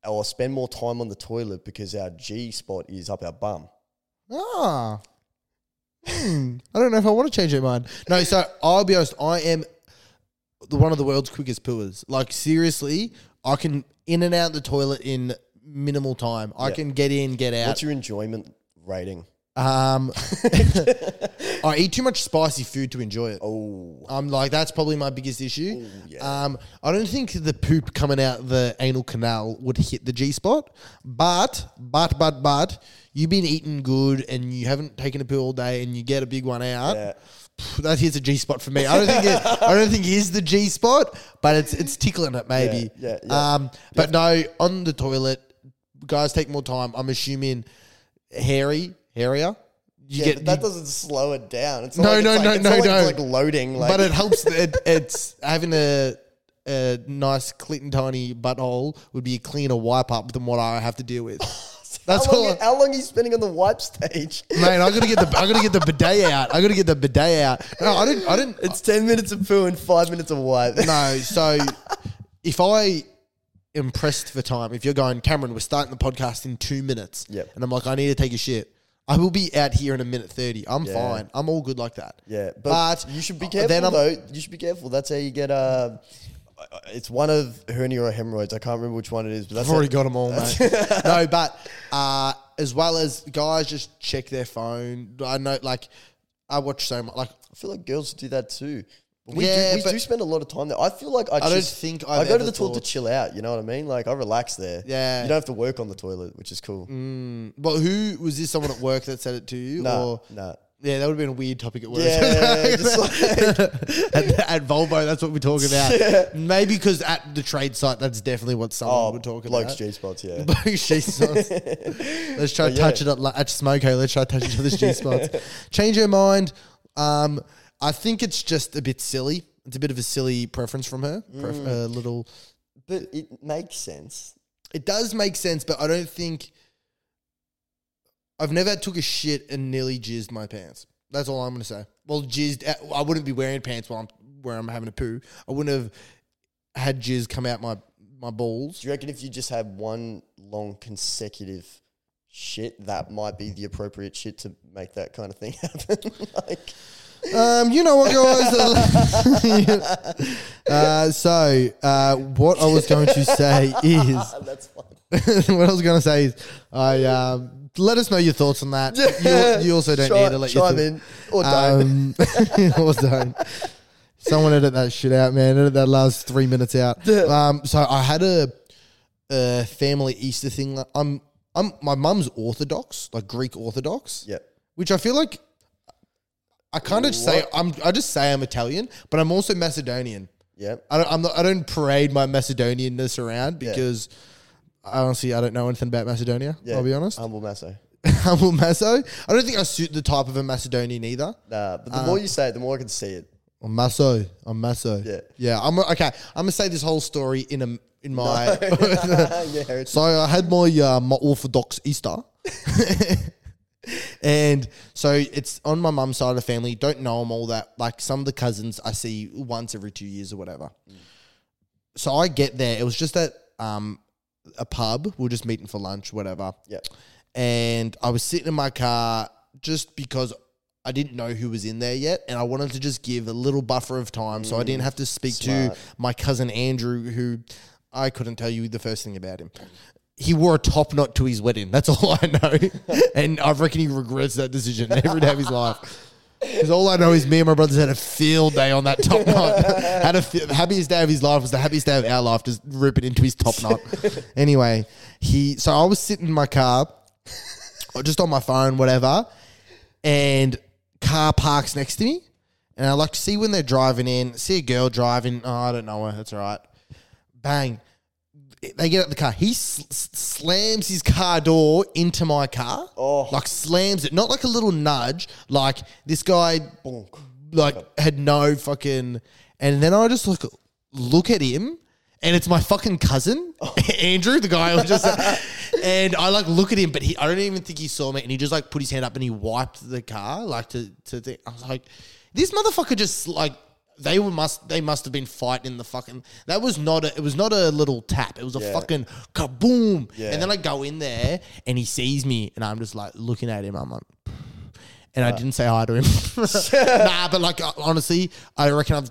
or spend more time on the toilet because our G spot is up our bum. Ah. Hmm. I don't know if I want to change my mind. No, so I'll be honest. I am the one of the world's quickest pooers. Like seriously, I can in and out the toilet in minimal time. I Yeah. can get in, get out. What's your enjoyment rating? Um, [LAUGHS] [LAUGHS] I eat too much spicy food to enjoy it. Oh, I'm like that's probably my biggest issue. Yeah. Um, I don't think the poop coming out the anal canal would hit the G spot, but but but but you've been eating good and you haven't taken a poo all day and you get a big one out. yeah. [SIGHS] That hits a G spot for me. I don't think it, I don't think it is the G spot, but it's it's tickling it maybe. Yeah, yeah, yeah. Um, but no, on the toilet, guys take more time. I'm assuming hairy, hairier. You Yeah, but that doesn't slow it down. It's not No, like no, it's like, no, no, not like no. It's like loading. Like, but it helps. [LAUGHS] It, it's having a a nice, clean, tiny butthole would be a cleaner wipe up than what I have to deal with. [LAUGHS] That's how, long, all. how long are you spending on the wipe stage? Man, I gotta get the I gotta get the bidet out. I gotta get the bidet out. No, I didn't. I didn't. It's ten minutes of poo and five minutes of wipe. No, [LAUGHS] so if I am pressed for time, if you're going, Cameron, we're starting the podcast in two minutes. Yep. And I'm like, I need to take a shit. I will be out here in a minute thirty. I'm Yeah. fine. I'm all good like that. Yeah, but, you should be careful then I'm- though. You should be careful. That's how you get uh It's one of hernia or hemorrhoids. I can't remember which one it is, but that's I've already how- got them all, mate. [LAUGHS] no, but uh, as well as guys just check their phone. I know, like, I watch so much. Like, I feel like girls do that too. But we Yeah, do, we do spend a lot of time there. I feel like I, don't just, think i I've go to the toilet to chill out. You know what I mean? Like I relax there. Yeah. you don't have to work on the toilet, which is cool. mm, well, who was this? Someone at work that said it to you, Nah, or nah. Yeah, that would have been a weird topic at work. Yeah, just [LAUGHS] like, [LAUGHS] at, at Volvo, that's what we talk about. [LAUGHS] Maybe because at the trade site, that's definitely what someone oh, would talk blokes about. G spots. Yeah, Blokes G spots. Let's try But to yeah. touch it at, lu- at Smoko. Let's try to touch each other's G spots. Change your mind. Um, I think it's just a bit silly. It's a bit of a silly preference from her. Pref- Mm. a little. but it makes sense. It does make sense, but I don't think. I've never took a shit and nearly jizzed my pants. That's all I'm going to say. Well, jizzed. I wouldn't be wearing pants while I'm where I'm having a poo. I wouldn't have had jizz come out my my balls. Do you reckon if you just had one long consecutive shit, that might be the appropriate shit to make that kind of thing [LAUGHS] happen? like, Um, you know what, guys? [LAUGHS] [LAUGHS] uh, so, uh, what I was going to say is. [LAUGHS] what I was going to say is, I um, let us know your thoughts on that. You, you also don't Chime- need to let your chime in or don't. Um, [LAUGHS] or don't. Someone edit that shit out, man. Edit that last three minutes out. Um, so I had a, a family Easter thing. I'm, I'm, my mum's Orthodox, like Greek Orthodox yeah. which I feel like I kind of say I'm. I just say I'm Italian, but I'm also Macedonian. Yeah. I don't. I'm not, I don't parade my Macedonianness around Yeah. because honestly, I don't know anything about Macedonia. Yeah. I'll be honest. Humble Maso. [LAUGHS] Humble Maso. I don't think I suit the type of a Macedonian either. Nah, but the Uh, more you say it, the more I can see it. I'm Maso. I'm Maso. Yeah. Yeah. I'm okay. I'm gonna say this whole story in a in my. [LAUGHS] yeah. [LAUGHS] So I had my uh, my Orthodox Easter, and so it's on my mum's side of the family. Don't know them all that. Like some of the cousins I see once every two years or whatever. So I get there. It was just at um, a pub. We are just meeting for lunch, whatever. Yeah. and I was sitting in my car just because I didn't know who was in there yet, and I wanted to just give a little buffer of time so I didn't mm. have to speak Smart. to my cousin Andrew, who I couldn't tell you the first thing about him. He wore a top knot to his wedding. That's [LAUGHS] all I know, [LAUGHS] and I reckon he regrets that decision every day of his life. Because all I know is me and my brothers had a field day on that [LAUGHS] top knot. had a fi- happiest day of his life was the happiest day of our life, just ripping into his top knot. [LAUGHS] anyway, he so I was sitting in my car, or just on my phone, whatever, and car parks next to me, and I like to see when they're driving in, see a girl driving. Oh, I don't know her. That's all right. Bang. They get out of the car. He s- s- slams his car door into my car. Oh. Like slams it. Not like a little nudge. Like this guy Bonk. like had no fucking and then I just look look at him and it's my fucking cousin oh. [LAUGHS] Andrew the guy who [LAUGHS] just and I like look at him but he I don't even think he saw me and he just like put his hand up and he wiped the car like to to think I was like this motherfucker just like they were must they must have been fighting in the fucking that was not a it was not a little tap it was a Yeah. fucking kaboom Yeah. and then I go in there and he sees me and I'm just like looking at him I'm like and I didn't say hi to him. [LAUGHS] [LAUGHS] nah, but like honestly, I reckon I've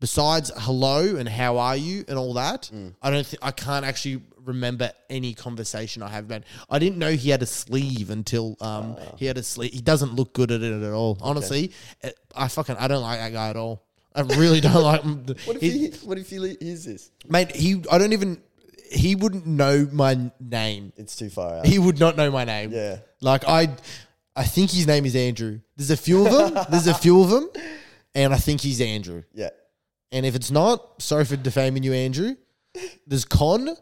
besides hello and how are you and all that. I don't think I can't actually remember any conversation I have had. I didn't know he had a sleeve until um he had a sleeve. He doesn't look good at it at all. Honestly, it- I fucking I don't like that guy at all. I really don't [LAUGHS] like him. [LAUGHS] What if He- he? What if he le- hears this? mate, he I don't even he wouldn't know my name. It's too far out. He would not know my name. Yeah. Like I I think his name is Andrew. There's a few of them. [LAUGHS] There's a few of them. And I think he's Andrew. yeah. And if it's not, sorry for defaming you, Andrew. There's Con.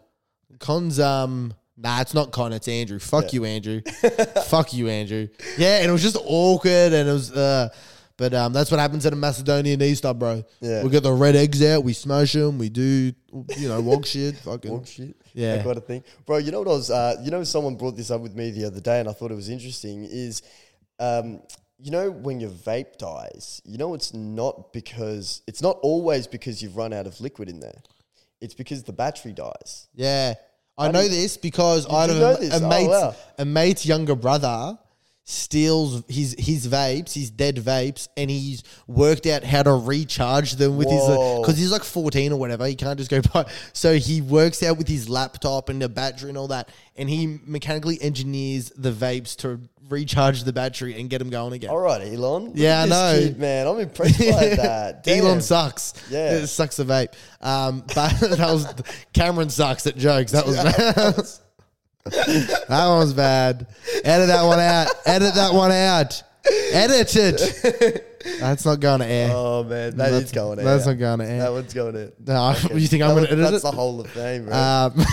Con's um nah, it's not Con, it's Andrew. Fuck you, Andrew. [LAUGHS] Fuck you, Andrew. Yeah, and it was just awkward and it was uh but um, that's what happens at a Macedonian Easter, bro. Yeah. We get the red eggs out, we smash them, we do, you know, walk shit, [LAUGHS] fucking. Walk shit. Yeah. That kind of thing. Bro, you know what I was, uh, you know, someone brought this up with me the other day and I thought it was interesting is, um, you know, when your vape dies, you know, it's not because, it's not always because you've run out of liquid in there. It's because the battery dies. Yeah. I know this because I have know a, this? a Oh, mate's wow. a mate's younger brother steals his his vapes, his dead vapes, and he's worked out how to recharge them with Whoa. his because he's like fourteen or whatever. He can't just go [LAUGHS] buy. So he works out with his laptop and the battery and all that, and he mechanically engineers the vapes to recharge the battery and get them going again. All right, Elon. Yeah, I know. Kid, man, I'm impressed by [LAUGHS] that. Damn. Elon sucks. Yeah. it sucks the vape. Um, [LAUGHS] but that was Cameron sucks at jokes. That was. [LAUGHS] that one was bad. Edit that one out. Edit that one out. Edit it. That's not going to air. Oh man, that That's- is going out. that's not going to air. That one's going out. no, you think I'm going to edit That's it? That's the whole of fame. Um, [LAUGHS]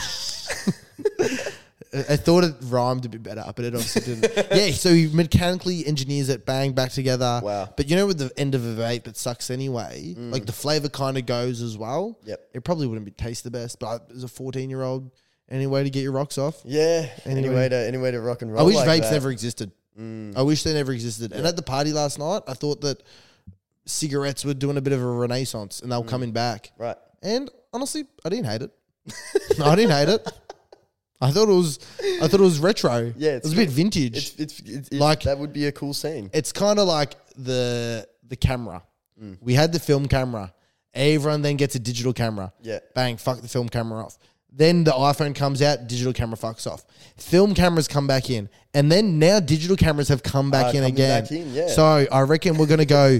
I thought it rhymed a bit better, but it obviously didn't. [LAUGHS] yeah, so he mechanically engineers it, bang, back together. Wow. But you know, with the end of a vape, it sucks anyway. Like the flavor kind of goes as well. Yep. It probably wouldn't be taste the best, but as a 14 year old, any way to get your rocks off? yeah. Any anyway. way to any way to rock and roll. I wish like vapes that. never existed. I wish they never existed. And at the party last night, I thought that cigarettes were doing a bit of a renaissance and they were coming back. Right. And honestly, I didn't hate it. [LAUGHS] I didn't hate it. I thought it was, I thought it was retro. Yeah, it it's was a bit good. vintage. It's, it's, it's, it's Like- that would be a cool scene. it's kind of like the the camera. Mm. We had the film camera. Everyone then gets a digital camera. Yeah. Bang, fuck the film camera off. Then the iPhone comes out, digital camera fucks off. Film cameras come back in. And then now digital cameras have come back Ah, in coming again. back in, yeah. So I reckon we're going to go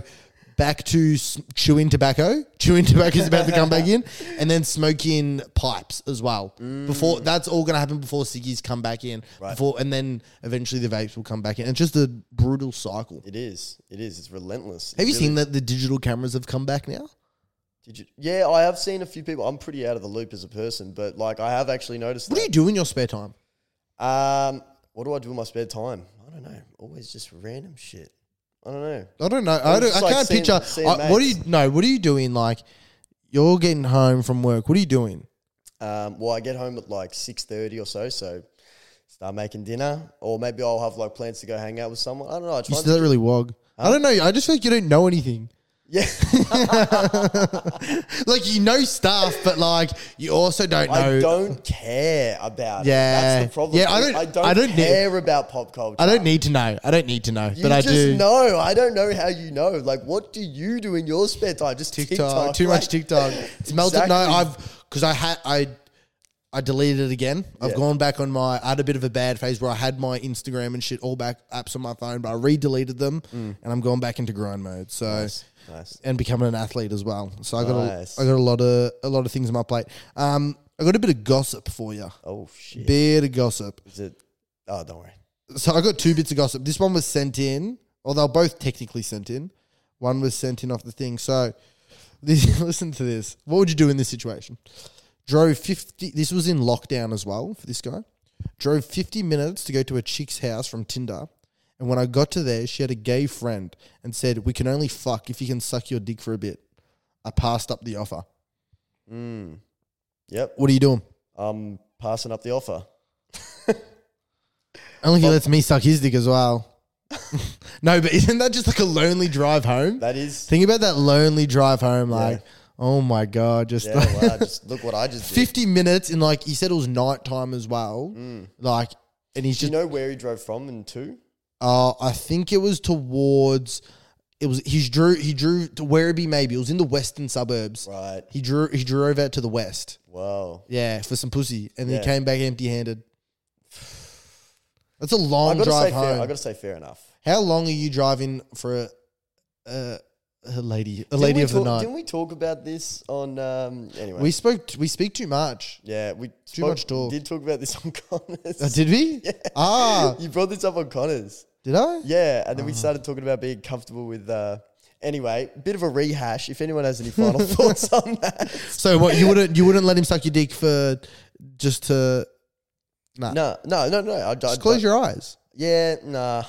back to s- chewing tobacco. [LAUGHS] Chewing tobacco is about to come back in. And then smoking pipes as well. Before That's all going to happen before ciggies come back in. Right. Before, and then eventually the vapes will come back in. It's just a brutal cycle. It is. It is. It's relentless. Have you seen that the digital cameras have come back now? Did you? Yeah, I have seen a few people. I'm pretty out of the loop as a person, but like I have actually noticed. What do you do in your spare time? Um, what do I do in my spare time? I don't know. Always just random shit. I don't know. I don't know. I, don't, I like can't seeing- picture. seeing I- what do you no? What are you doing? Like you're getting home from work. What are you doing? Um, well, I get home at like six thirty or so, so start making dinner, or maybe I'll have like plans to go hang out with someone. I don't know. I You try still to, really wog. I don't know. I just feel like you don't know anything. Yeah. [LAUGHS] Like you know stuff, but like you also don't know. I don't care about Yeah. it. That's the problem. Yeah, I don't- I don't, I don't need- care about pop culture. I don't need to know. I don't need to know, You but I just do. know. I don't know how you know. Like, what do you do in your spare time? Just TikTok, TikTok. too like- much TikTok. It's [LAUGHS] melted. No, I've because I had I I deleted it again. I've Yeah. gone back on my. I had a bit of a bad phase where I had my Instagram and shit all back apps on my phone, but I re-deleted them and I'm going back into grind mode. So Mm. Nice. Nice. and becoming an athlete as well. So I got Nice. a, I got a lot of a lot of things on my plate. Um, I got a bit of gossip for you. Oh shit. Bit of gossip. Is it? Oh, don't worry. So I got two bits of gossip. This one was sent in, or they're both technically sent in. One was sent in off the thing. So [LAUGHS] this, listen to this. What would you do in this situation? Drove 50, this was in lockdown as well for this guy. Drove 50 minutes to go to a chick's house from Tinder. And when I got to there, she had a gay friend and said, We can only fuck if you can suck your dick for a bit. I passed up the offer. Mm. Yep. What are you doing? I'm passing up the offer. [LAUGHS] Only if he lets me suck his dick as well. [LAUGHS] no, but isn't that just like a lonely drive home? That is. Think about that lonely drive home, like, oh my god, just Yeah. Wow. [LAUGHS] Just look what I just did. fifty minutes, and like he said, it was nighttime as well. Like, and he's Do you just, know where he drove from and to? Uh, I think it was towards, it was he drew he drew to Werribee, maybe it was in the western suburbs. Right. He drew he drove out to the west, Wow. yeah, for some pussy, and then Yeah. he came back empty handed. That's a long drive home. fair. I gotta say fair enough. How long are you driving for a, a, a lady, a Didn't lady of the night? Didn't we talk about this on? Um, anyway, We spoke. We speak too much. yeah, we Too much talk. Did talk about this [LAUGHS] on Connors. Uh, did we? [LAUGHS] Ah, you brought this up on Connors. Did I? Yeah, and then Ah. we started talking about being comfortable with. Uh, anyway, bit of a rehash. If anyone has any final [LAUGHS] thoughts on that, So what? You wouldn't? You wouldn't let him suck your dick for just to? Nah. no, no, no, no. I, Just close your eyes. Yeah, nah.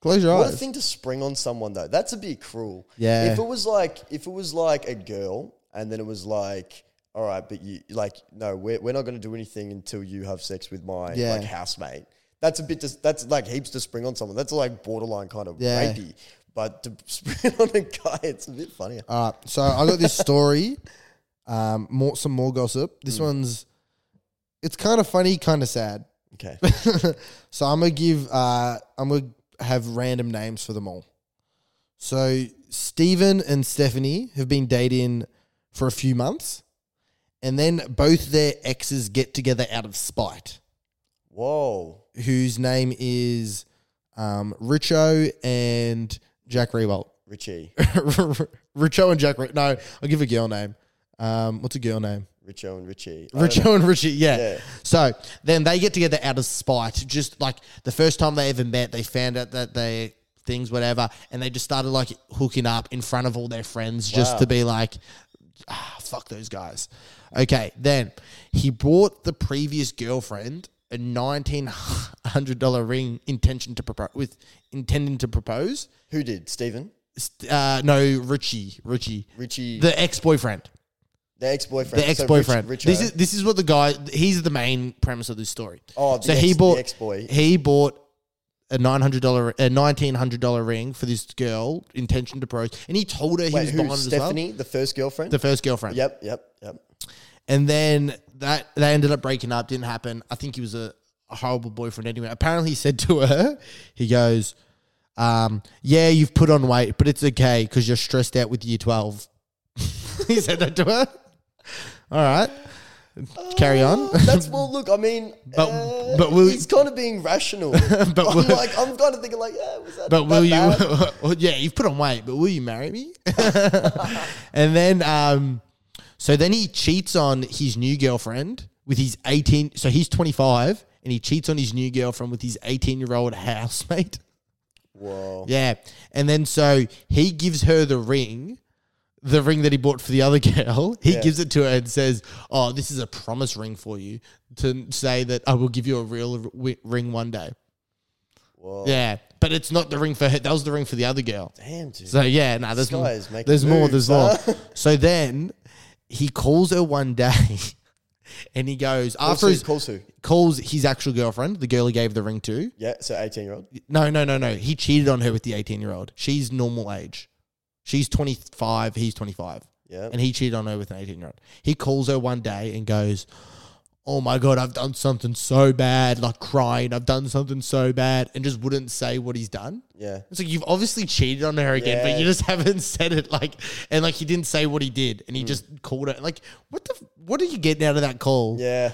Close your eyes. What a eyes. thing to spring on someone though. That's a bit cruel. Yeah. If it was like if it was like a girl and then it was like, all right, but you like no, we're, we're not going to do anything until you have sex with my Yeah. like housemate. That's a bit. Just, that's like heaps to spring on someone. That's like borderline kind of Yeah. rapey. But to [LAUGHS] spring on a guy, it's a bit funnier. All right. So I got this story. Um, more some more gossip. Hmm. This one's. It's kind of funny, kind of sad. Okay. [LAUGHS] so I'm gonna give. Uh, I'm gonna have random names for them all. So Stephen and Stephanie have been dating for a few months, and then both their exes get together out of spite. Whoa. Whose name is um, Richo and Jack Rewalt. Richie. [LAUGHS] Richo and Jack. Re- no, I'll give a girl name. Um, what's a girl name? Richo and Richie. I. Richo and Richie, yeah. Yeah. So then they get together out of spite. Just like the first time they ever met, they found out that they things, whatever, and they just started like hooking up in front of all their friends just Wow. to be like, ah, fuck those guys. Okay, then he bought the previous girlfriend a nineteen hundred dollar ring intention to propose with intending to propose. Who did? Stephen? Uh, no, Richie, Richie, Richie. the ex boyfriend. The ex boyfriend. The ex boyfriend. Rich, this is this is what the guy. He's the main premise of this story. Oh, the so ex- he bought ex-boy. He bought a nine hundred dollar, a nineteen hundred dollar ring for this girl, intention to propose, and he told her he Wait, was who? buying it as well. Stephanie, the first girlfriend? the first girlfriend. yep, yep, yep. And then that they ended up breaking up. Didn't happen. I think he was a, a horrible boyfriend anyway. Apparently, he said to her, [LAUGHS] he goes, um, "Yeah, you've put on weight, but it's okay because you're stressed out with year 12. [LAUGHS] he said that to her. All right, carry on. That's well. Look, I mean, [LAUGHS] But- uh, but will- he's kind of being rational. But I'm will- like, I'm kind of thinking like, yeah, was that? But that will you? well, yeah, you've put on weight, but will you marry me? and then, um, so then he cheats on his new girlfriend with his 18. So he's 25 and he cheats on his new girlfriend with his 18 year old housemate. Whoa. Yeah. And then so he gives her the ring, the ring that he bought for the other [LAUGHS] girl. He Yeah. gives it to her and says, Oh, this is a promise ring for you to say that I will give you a real ring one day. Whoa. Yeah. But it's not the ring for her. That was the ring for the other girl. Damn, dude. So yeah, no, there's This more. guy is making There's more. There's more. So then he calls her one day, [LAUGHS] and he goes calls after who? his Calls who? calls his actual girlfriend, the girl he gave the ring to. Yeah. So 18 year old. No, no, no, no. He cheated on her with the 18 year old. She's normal age. She's 25, he's 25. Yeah. And he cheated on her with an 18 year old. He calls her one day and goes, Oh my God, I've done something so bad, like crying, I've done something so bad, and just wouldn't say what he's done. Yeah. It's like you've obviously cheated on her again, but you just [LAUGHS] haven't said it. Like, and like he didn't say what he did, Mm. and he just called her. Like, what the? f- What are you getting out of that call? Yeah.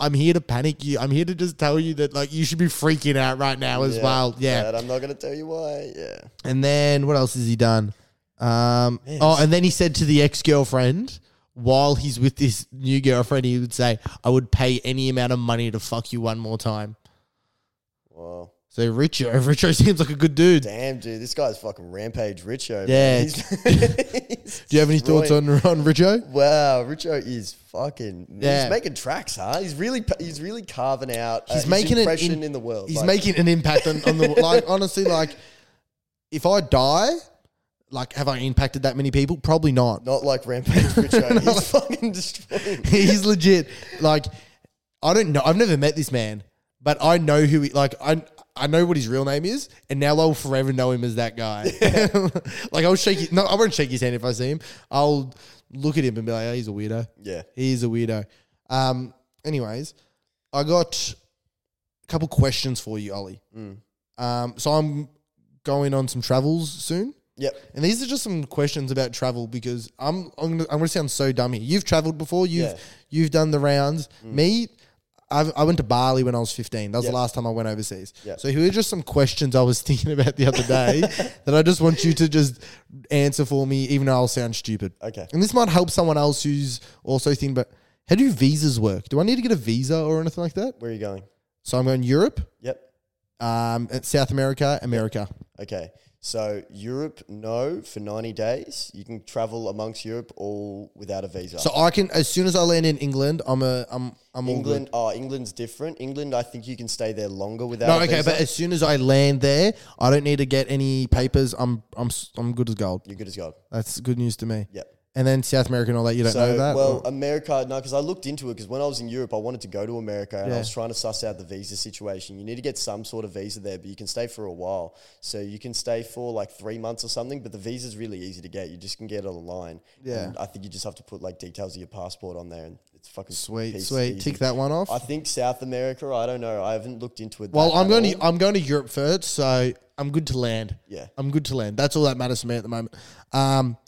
I'm here to panic you. I'm here to just tell you that like you should be freaking out right now as yeah. well. Yeah. But I'm not gonna tell you why. Yeah. And then what else has he done? Um, oh, and then he said to the ex girlfriend while he's with this new girlfriend, he would say, "I would pay any amount of money to fuck you one more time." Wow. So Richo, [LAUGHS] Richo seems like a good dude. Damn, dude, this guy's fucking rampage Richo. Yeah. [LAUGHS] Do you have any [LAUGHS] thoughts on on Richo? Wow, Richo is fucking. Yeah. He's making tracks, huh? He's really, he's really carving out. uh, He's his making an impression in- in the world. He's Like, making an impact on, on the like honestly like if I die, like have I impacted that many people? Probably not. not like rampage Richo. he's [LAUGHS] fucking destroying. [LAUGHS] He's legit. Like I don't know. I've never met this man, but I know who he like. I I know what his real name is, and now I'll forever know him as that guy. [LAUGHS] like I'll shake. His, no, I won't shake his hand if I see him. I'll look at him and be like, oh, "He's a weirdo. Yeah. He's a weirdo." Um. Anyways, I got a couple questions for you, Ollie. Mm. Um. So I'm going on some travels soon. Yep. And these are just some questions about travel because I'm I'm gonna, I'm gonna sound so dumb here. You've traveled before. You've Yeah. Mm. you've done the rounds. Me, I've, I went to Bali when I was 15. That was Yeah. the last time I went overseas. Yeah. So here are just some questions I was [LAUGHS] thinking about the other day [LAUGHS] that I just want you to just answer for me, even though I'll sound stupid. Okay. And this might help someone else who's also thinking about how do visas work? Do I need to get a visa or anything like that? Where are you going? So I'm going Europe, Yep. um, South America, America. Okay. So Europe, no, for 90 days. You can travel amongst Europe all without a visa. So I can as soon as I land in England, I'm a I'm I'm. England, oh, England's different. England, I think you can stay there longer without. No, a okay, visa. but as soon as I land there, I don't need to get any papers. I'm I'm I'm good as gold. you're good as gold. That's good news to me. Yep. And then South America and all that, you don't So, know that. well, or- America, no, because I looked into it because when I was in Europe, I wanted to go to America and Yeah. I was trying to suss out the visa situation. You need to get some sort of visa there, but you can stay for a while. So you can stay for like three months or something, but the visa is really easy to get. You just can get it online. Yeah. And I think you just have to put like details of your passport on there and it's fucking sweet, sweet. easy. Tick that one off. I think South America, I don't know. I haven't looked into it. well, I'm going all. to I'm going to Europe first, so I'm good to land. Yeah. I'm good to land. That's all that matters to me at the moment. Um,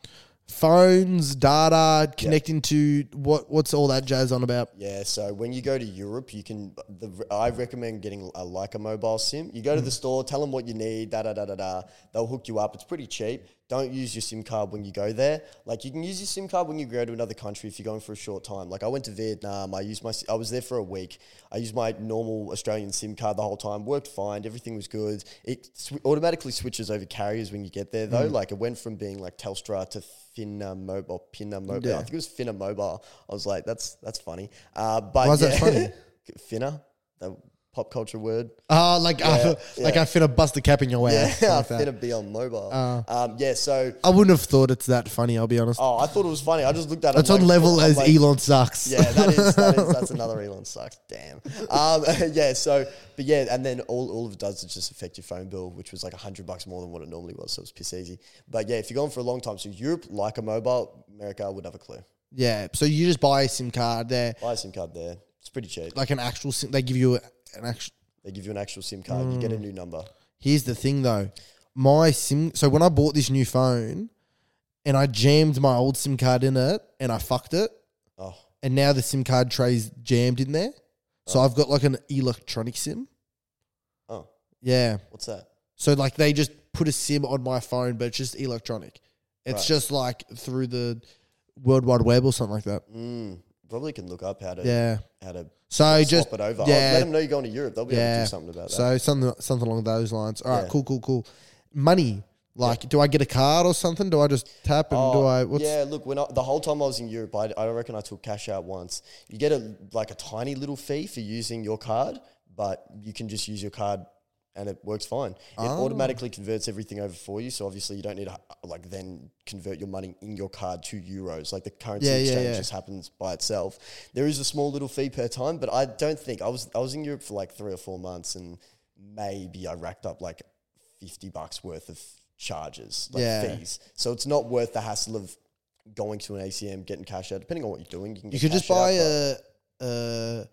phones, data, connecting to what what's all that jazz on about? Yeah, so when you go to Europe, you can. The, I recommend getting a like a mobile SIM. You go Mm. to the store, tell them what you need, da da da da da. They'll hook you up. It's pretty cheap. Don't use your SIM card when you go there. Like you can use your SIM card when you go to another country if you're going for a short time. Like I went to Vietnam. I used my. I was there for a week. I used my normal Australian SIM card the whole time. Worked fine. Everything was good. It sw- automatically switches over carriers when you get there though. Mm. Like it went from being like Telstra to Finna Mobile, Pinna Mobile. Yeah. I think it was Finna Mobile. I was like, that's that's funny. Uh, but Why is that funny? [LAUGHS] Finna, the pop culture word. Oh, like I, Yeah, [LAUGHS] like yeah. I bust a cap in your way. Yeah, like [LAUGHS] that. finna be on mobile. Uh. um, yeah, so I wouldn't have thought it's that funny. I'll be honest. oh, I thought it was funny. I just looked at it. It's on like, level I'm as like, Elon sucks. Yeah, that is, that is [LAUGHS] that's another Elon sucks. Damn. Um, yeah, so but yeah, and then all, all it does is just affect your phone bill, which was like hundred bucks more than what it normally was, so it was piss easy. But yeah, if you're going for a long time, so Europe, like a mobile, America, I would have a clue. Yeah. So you just buy a SIM card there, Buy a SIM card there. It's pretty cheap. like an actual SIM. They give you a, an actual. They give you an actual SIM card. You get a new number. Here's the thing though, my SIM. So when I bought this new phone, and I jammed my old SIM card in it, and I fucked it, Oh, and now the SIM card tray's jammed in there. So I've got like an electronic SIM. oh, Yeah. what's that? So like they just put a SIM on my phone, but it's just electronic. It's Right. just like through the World Wide Web or something like that. Mm, probably can look up how to Yeah. how to So swap just it over. yeah. Let them know you're going to Europe. They'll be able to do something about that. So something something along those lines. All right, Yeah. cool, cool, cool. Money. Like, do I get a card or something? Do I just tap and do Oh, I? What's, yeah, look, when I, the whole time I was in Europe, I, I reckon I took cash out once. You get a like a tiny little fee for using your card, but you can just use your card and it works fine. It Oh. automatically converts everything over for you. So obviously you don't need to like then convert your money in your card to euros. Like the currency Yeah, yeah, exchange yeah. just happens by itself. There is a small little fee per time, but I don't think I was I was in Europe for like three or four months and maybe I racked up like fifty bucks worth of charges, like Yeah. fees. So it's not worth the hassle of going to an ATM, getting cash out. Depending on what you're doing, you can You could just out, buy a, a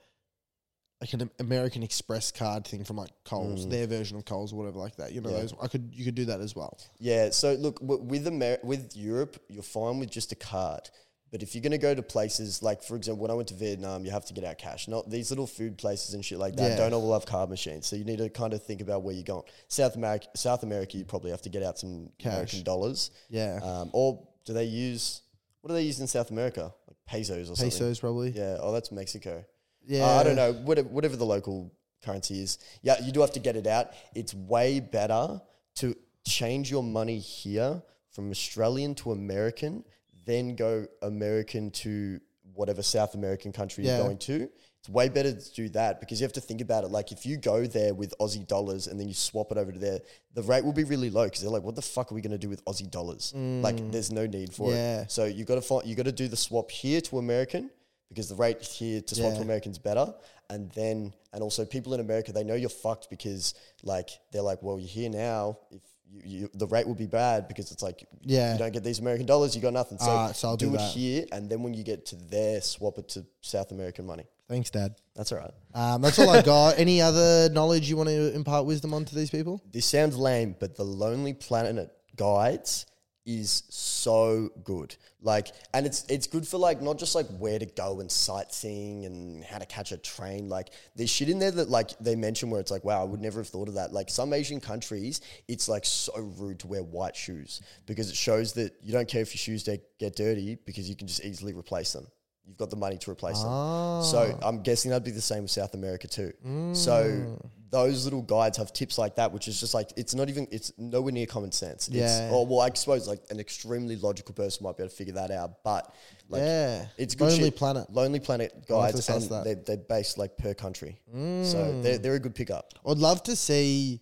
like an American Express card thing from like Coles, their version of Coles or whatever like that. You know, Mm. Yeah. those I could you could do that as well. Yeah. So look, w- with Amer- with Europe, you're fine with just a card. But if you're gonna go to places like, for example, when I went to Vietnam, you have to get out cash. Not these little food places and shit like that. Yeah. Don't all have card machines. So you need to kind of think about where you're going. South America, South America, you probably have to get out some Cash. American dollars. Yeah, Um, or do they use what do they use in South America? Like pesos or something. pesos probably. Yeah. Oh, that's Mexico. Yeah, Uh, I don't know. Whatever, whatever the local currency is. Yeah, you do have to get it out. It's way better to change your money here from Australian to American, then go American to whatever South American country Yeah. you're going to. It's way better to do that because you have to think about it. Like if you go there with Aussie dollars and then you swap it over to there, the rate will be really low because they're like, "What the fuck are we going to do with Aussie dollars?" Like, there's no need for Yeah. it. So you got to find, you got to do the swap here to American because the rate here to swap Yeah. to American's better. And then, and also people in America, they know you're fucked because like they're like, well, you're here now. If you, you the rate will be bad because it's like, Yeah. you don't get these American dollars, you got nothing. So, Ah, so I'll do, do it here, and then when you get to there, swap it to South American money. Thanks, Dad. That's all right. Um, that's all I got. [LAUGHS] Any other knowledge you want to impart wisdom onto these people? This sounds lame, but the Lonely Planet guides is so good. Like, and it's it's good for like not just like where to go and sightseeing and how to catch a train. Like, there's shit in there that like they mention where it's like, wow, I would never have thought of that. Like some Asian countries, it's like so rude to wear white shoes because it shows that you don't care if your shoes get dirty because you can just easily replace them. You've got the money to replace them. So ah. I'm guessing that'd be the same with South America too. So mm. those little guides have tips like that, which is just like it's not even it's nowhere near common sense. It's, Yeah. Or well, I suppose like an extremely logical person might be able to figure that out, but like Yeah. it's good Lonely shit. Planet. Lonely Planet I'll have to guides, and that. they're, they're based like per country, so mm. they're they're a good pickup. I'd love to see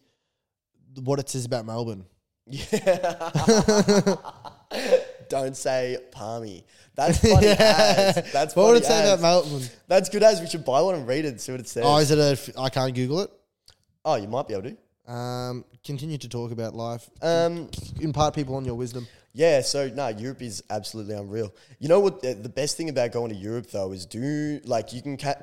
what it says about Melbourne. [LAUGHS] [LAUGHS] Don't say palmy. That's [LAUGHS] funny. as. That's What would it say as. about Melbourne? That's good as we should buy one and read it and see what it says. Oh, is it a? f- I can't Google it. oh, you might be able to. Um, continue to talk about life. Um, Impart people on your wisdom. Yeah, so no, Europe is absolutely unreal. You know what? The, the best thing about going to Europe though is do like you can ca-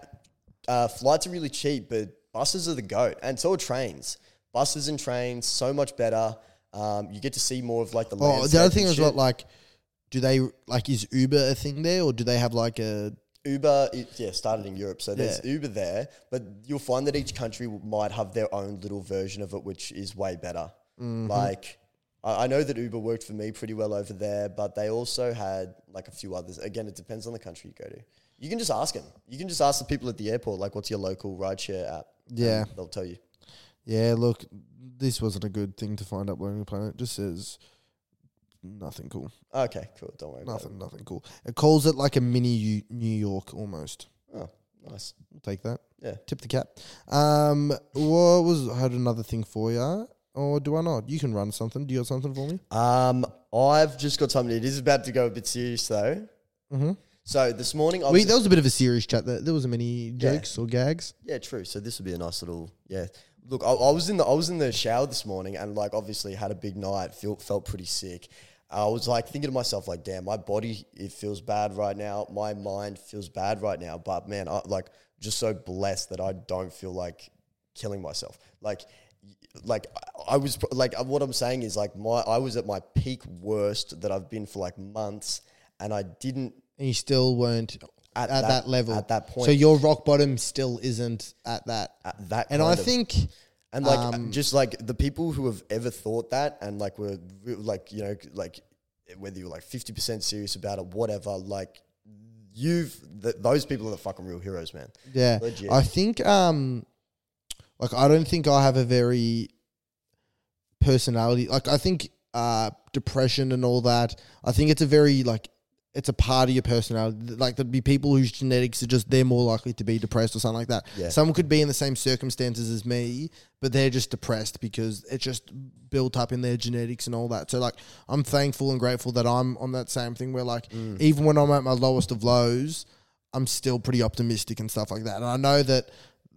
uh, flights are really cheap, but buses are the goat, and so are trains. Buses and trains so much better. Um, you get to see more of like the. Oh, the other thing and is what like, do they like is Uber a thing there, or do they have like a? Uber, it, yeah, started in Europe, so there's Yeah. Uber there, but you'll find that each country might have their own little version of it, which is way better. Mm-hmm. Like, I, I know that Uber worked for me pretty well over there, but they also had like a few others. Again, it depends on the country you go to. You can just ask them. You can just ask the people at the airport, like, "What's your local rideshare app?" Yeah. they'll tell you. Yeah, look, this wasn't a good thing to find up Lonely Planet. It just says nothing cool. Okay, cool. Don't worry. Nothing, nothing cool. It calls it like a mini U- New York almost. About it. Oh, nice. We'll take that. Yeah. Tip the cap. Um, what was I had another thing for you, or do I not? You can run something. Do you have something for me? Um, I've just got something. It is about to go a bit serious though. Mm-hmm. So this morning, I was Wait, there was a bit of a serious chat. There, there wasn't many jokes or gags. Yeah, true. So this would be a nice little yeah. Look, I, I was in the I was in the shower this morning and like obviously had a big night. Felt felt pretty sick. I was like thinking to myself like, damn, my body it feels bad right now. My mind feels bad right now. But man, I like just so blessed that I don't feel like killing myself. Like like I was like uh, what I'm saying is like my I was at my peak worst that I've been for like months, and I didn't And you still weren't at, At that, that- level. at that point. So your rock bottom still isn't at that. at that. and I of- think And like Um, just like the people who have ever thought that and like were like you know like whether you're like fifty percent serious about it, whatever. Like you've th- those people are the fucking real heroes, man. Yeah. Legit. I think um like I don't think I have a very personality like I think uh depression and all that. I think it's a very like it's a part of your personality. Like there'd be people whose genetics are just they're more likely to be depressed or something like that. Yeah. Someone could be in the same circumstances as me, but they're just depressed because it's just built up in their genetics and all that. So like I'm thankful and grateful that I'm on that same thing where like Mm. even when I'm at my lowest of lows, I'm still pretty optimistic and stuff like that. And I know that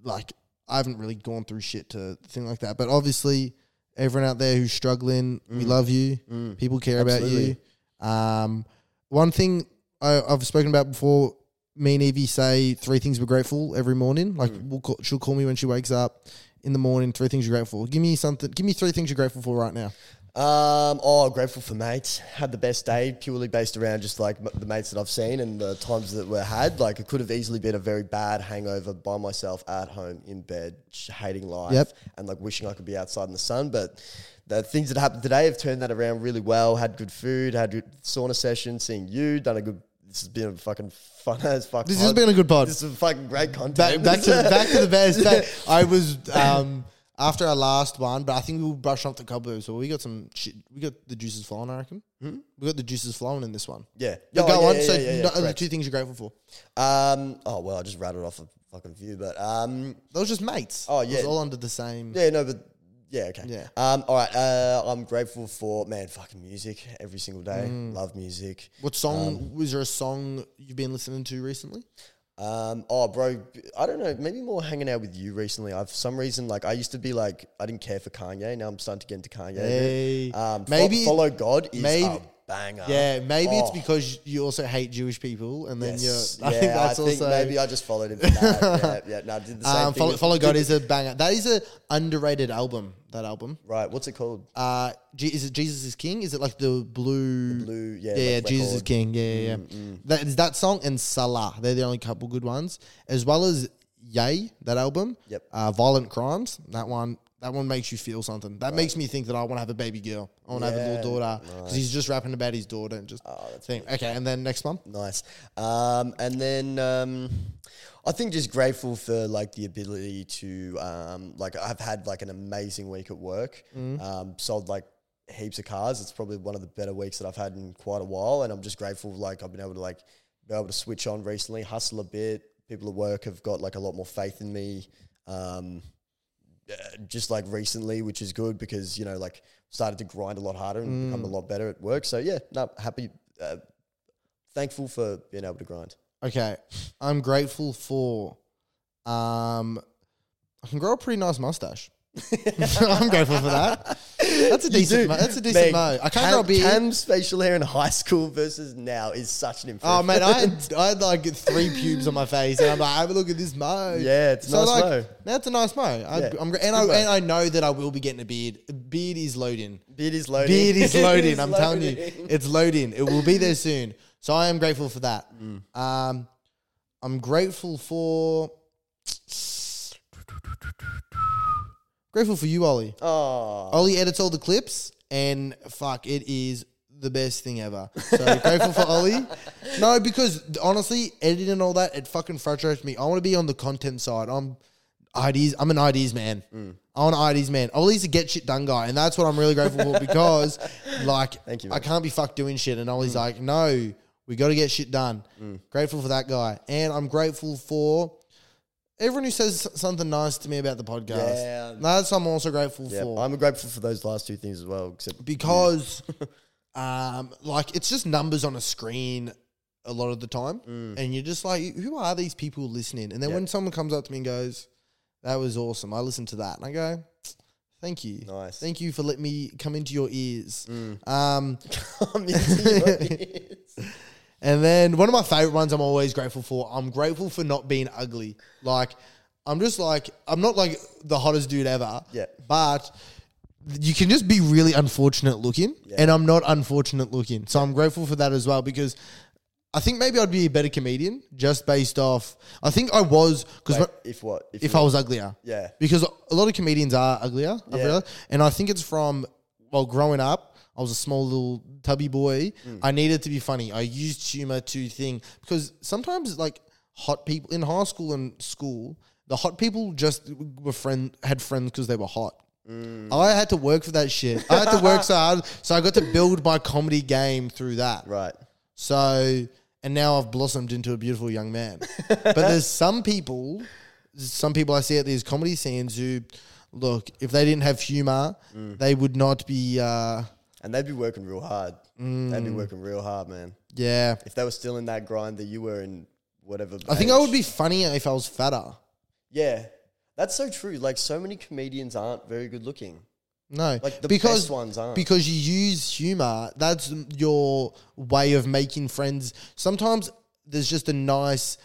like I haven't really gone through shit to think like that, but obviously Everyone out there who's struggling, we love you. People care about you. Um, one thing I, I've spoken about before. Me and Evie say three things we're grateful every morning. Like mm. we'll call, she'll call me when she wakes up in the morning. Three things you're grateful. for. Give me something. Give me three things you're grateful for right now. Um, oh, grateful for mates. Had the best day purely based around just like m- the mates that I've seen and the times that we had. Like it could have easily been a very bad hangover by myself at home in bed, sh- hating life Yep. and like wishing I could be outside in the sun. But the things that happened today have turned that around really well. Had good food, had good sauna session, seeing you, done a good. This has been a fucking fun [LAUGHS] as fuck. This has pod. been a good pod. This is fucking great back, content. back to back to the best. [LAUGHS] Back- I was um, after our last one, but I think we'll brush off the cobwebs. So we got some shit. We got the juices flowing. I reckon we got the juices flowing in this one. yeah. Oh, go yeah, on. yeah, so yeah, yeah, the correct. two things you're grateful for. Um. Oh well, I just rattled off a fucking few, but um. Those just mates. Oh, It was yeah. all under the same. Yeah, no, but yeah, okay. Yeah. Um. All right. Uh, I'm grateful for man, fucking music every single day. Mm. Love music. What Um, song was there? A song you've been listening to recently? Um. Oh, bro. I don't know. Maybe more hanging out with you recently. I've for some reason like I used to be like I didn't care for Kanye. Now I'm starting to get into Kanye. Hey. Um. Maybe- maybe follow God is maybe- a banger. Yeah, maybe it's Oh. because you also hate Jewish people, and then Yes. you're. I think that's I think also maybe I just followed him for that. [LAUGHS] yeah, yeah. No, I did the same um, thing. follow, with- follow God is a banger. That is a underrated album. That album. right. What's it called? Uh, Je- is it Jesus is King? Is it like the blue? Blue. Yeah. yeah, like Jesus is record. King. Yeah, yeah. yeah. That is that song and Selah. They're the only couple good ones, as well as Ye, that album. Yep. Uh, Violent Crimes. That one. That one makes you feel something. That makes me think that I want to have a baby girl. I want to have a little daughter because he's just rapping about his daughter and just Oh, think. Okay, and then next one. Nice. Um, and then um, I think just grateful for like the ability to um, like I've had like an amazing week at work. Um, sold like heaps of cars. It's probably one of the better weeks that I've had in quite a while, and I'm just grateful. Like I've been able to like be able to switch on recently, hustle a bit. People at work have got like a lot more faith in me. Um, uh, just like recently, which is good because you know like started to grind a lot harder and become a lot better at work. So yeah, no, happy, uh, thankful for being able to grind. Okay, I'm grateful for. Um, I can grow a pretty nice mustache. [LAUGHS] I'm grateful for that. That's a decent. Mo, that's a decent mo. I can't grow a beard. Cam's facial hair in high school versus now is such an improvement. Oh man, I had, I had like three pubes on my face, and I'm like, have a look at this mo. Yeah, it's a nice like, mo. That's a nice mo. I, Yeah, I'm, and, I, mo. and I know that I will be getting a beard. Beard is loading. beard is loading. Beard is [LAUGHS] loading. I'm telling you, it's loading. It will be there soon. So I am grateful for that. Mm. Um, I'm grateful for. Grateful for you, Ollie. Oh, Ollie edits all the clips, and fuck, it is the best thing ever. So [LAUGHS] grateful for Ollie. No, because honestly, editing and all that, it fucking frustrates me. I want to be on the content side. I'm ideas. I'm an ideas man. Mm. I'm an ideas man. Ollie's a get shit done guy, and that's what I'm really grateful for [LAUGHS] because, like, Thank you, I can't be fucked doing shit. And Mm. Ollie's like, no, we got to get shit done. Grateful for that guy, and I'm grateful for. Everyone who says something nice to me about the podcast. Yeah. That's what I'm also grateful yeah. for I'm grateful for those last two things as well. Except because [LAUGHS] um like it's just numbers on a screen a lot of the time and you're just like who are these people listening and then when someone comes up to me and goes that was awesome i listen to that and i go thank you Nice. thank you for letting me come into your ears um [LAUGHS] I'm into your [LAUGHS] ears. And then one of my favorite ones I'm always grateful for. I'm grateful for not being ugly. Like I'm just like I'm not like the hottest dude ever. Yeah. But you can just be really unfortunate looking, and I'm not unfortunate looking. So I'm grateful for that as well because I think maybe I'd be a better comedian just based off. I think I was because if what? if you- I was uglier. Yeah. Because a lot of comedians are uglier, Yeah. And I think it's from, well, growing up, I was a small little tubby boy. Mm. I needed to be funny. I used humor to thing because sometimes like hot people in high school and school, the hot people just were friend had friends because they were hot. Mm. I had to work for that shit. I had to work so hard, so I got to build my comedy game through that. Right. So, and now I've blossomed into a beautiful young man. but there's [LAUGHS] some people, some people I see at these comedy scenes who, look, if they didn't have humor, Mm. they would not be, uh, And they'd be working real hard. They'd be Mm. working real hard, man. yeah. If they were still in that grind that you were in, whatever. I think I would be funnier if I was fatter. Yeah, that's so true. Like so many comedians aren't very good looking. No, Like the because best ones aren't. because you use humor. That's your way of making friends. Sometimes there's just a nice,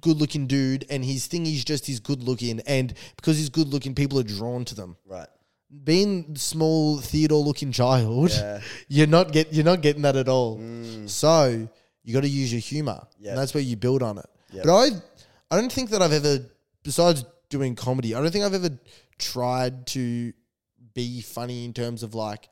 good-looking dude, and his thing is just he's good-looking, and because he's good-looking, people are drawn to them. right. Being small Theodore-looking child, Yeah. [LAUGHS] you're not get you're not getting that at all. Mm. So you got to use your humor, Yep. and that's where you build on it. Yep. But I, I don't think that I've ever, besides doing comedy, I don't think I've ever tried to be funny in terms of like,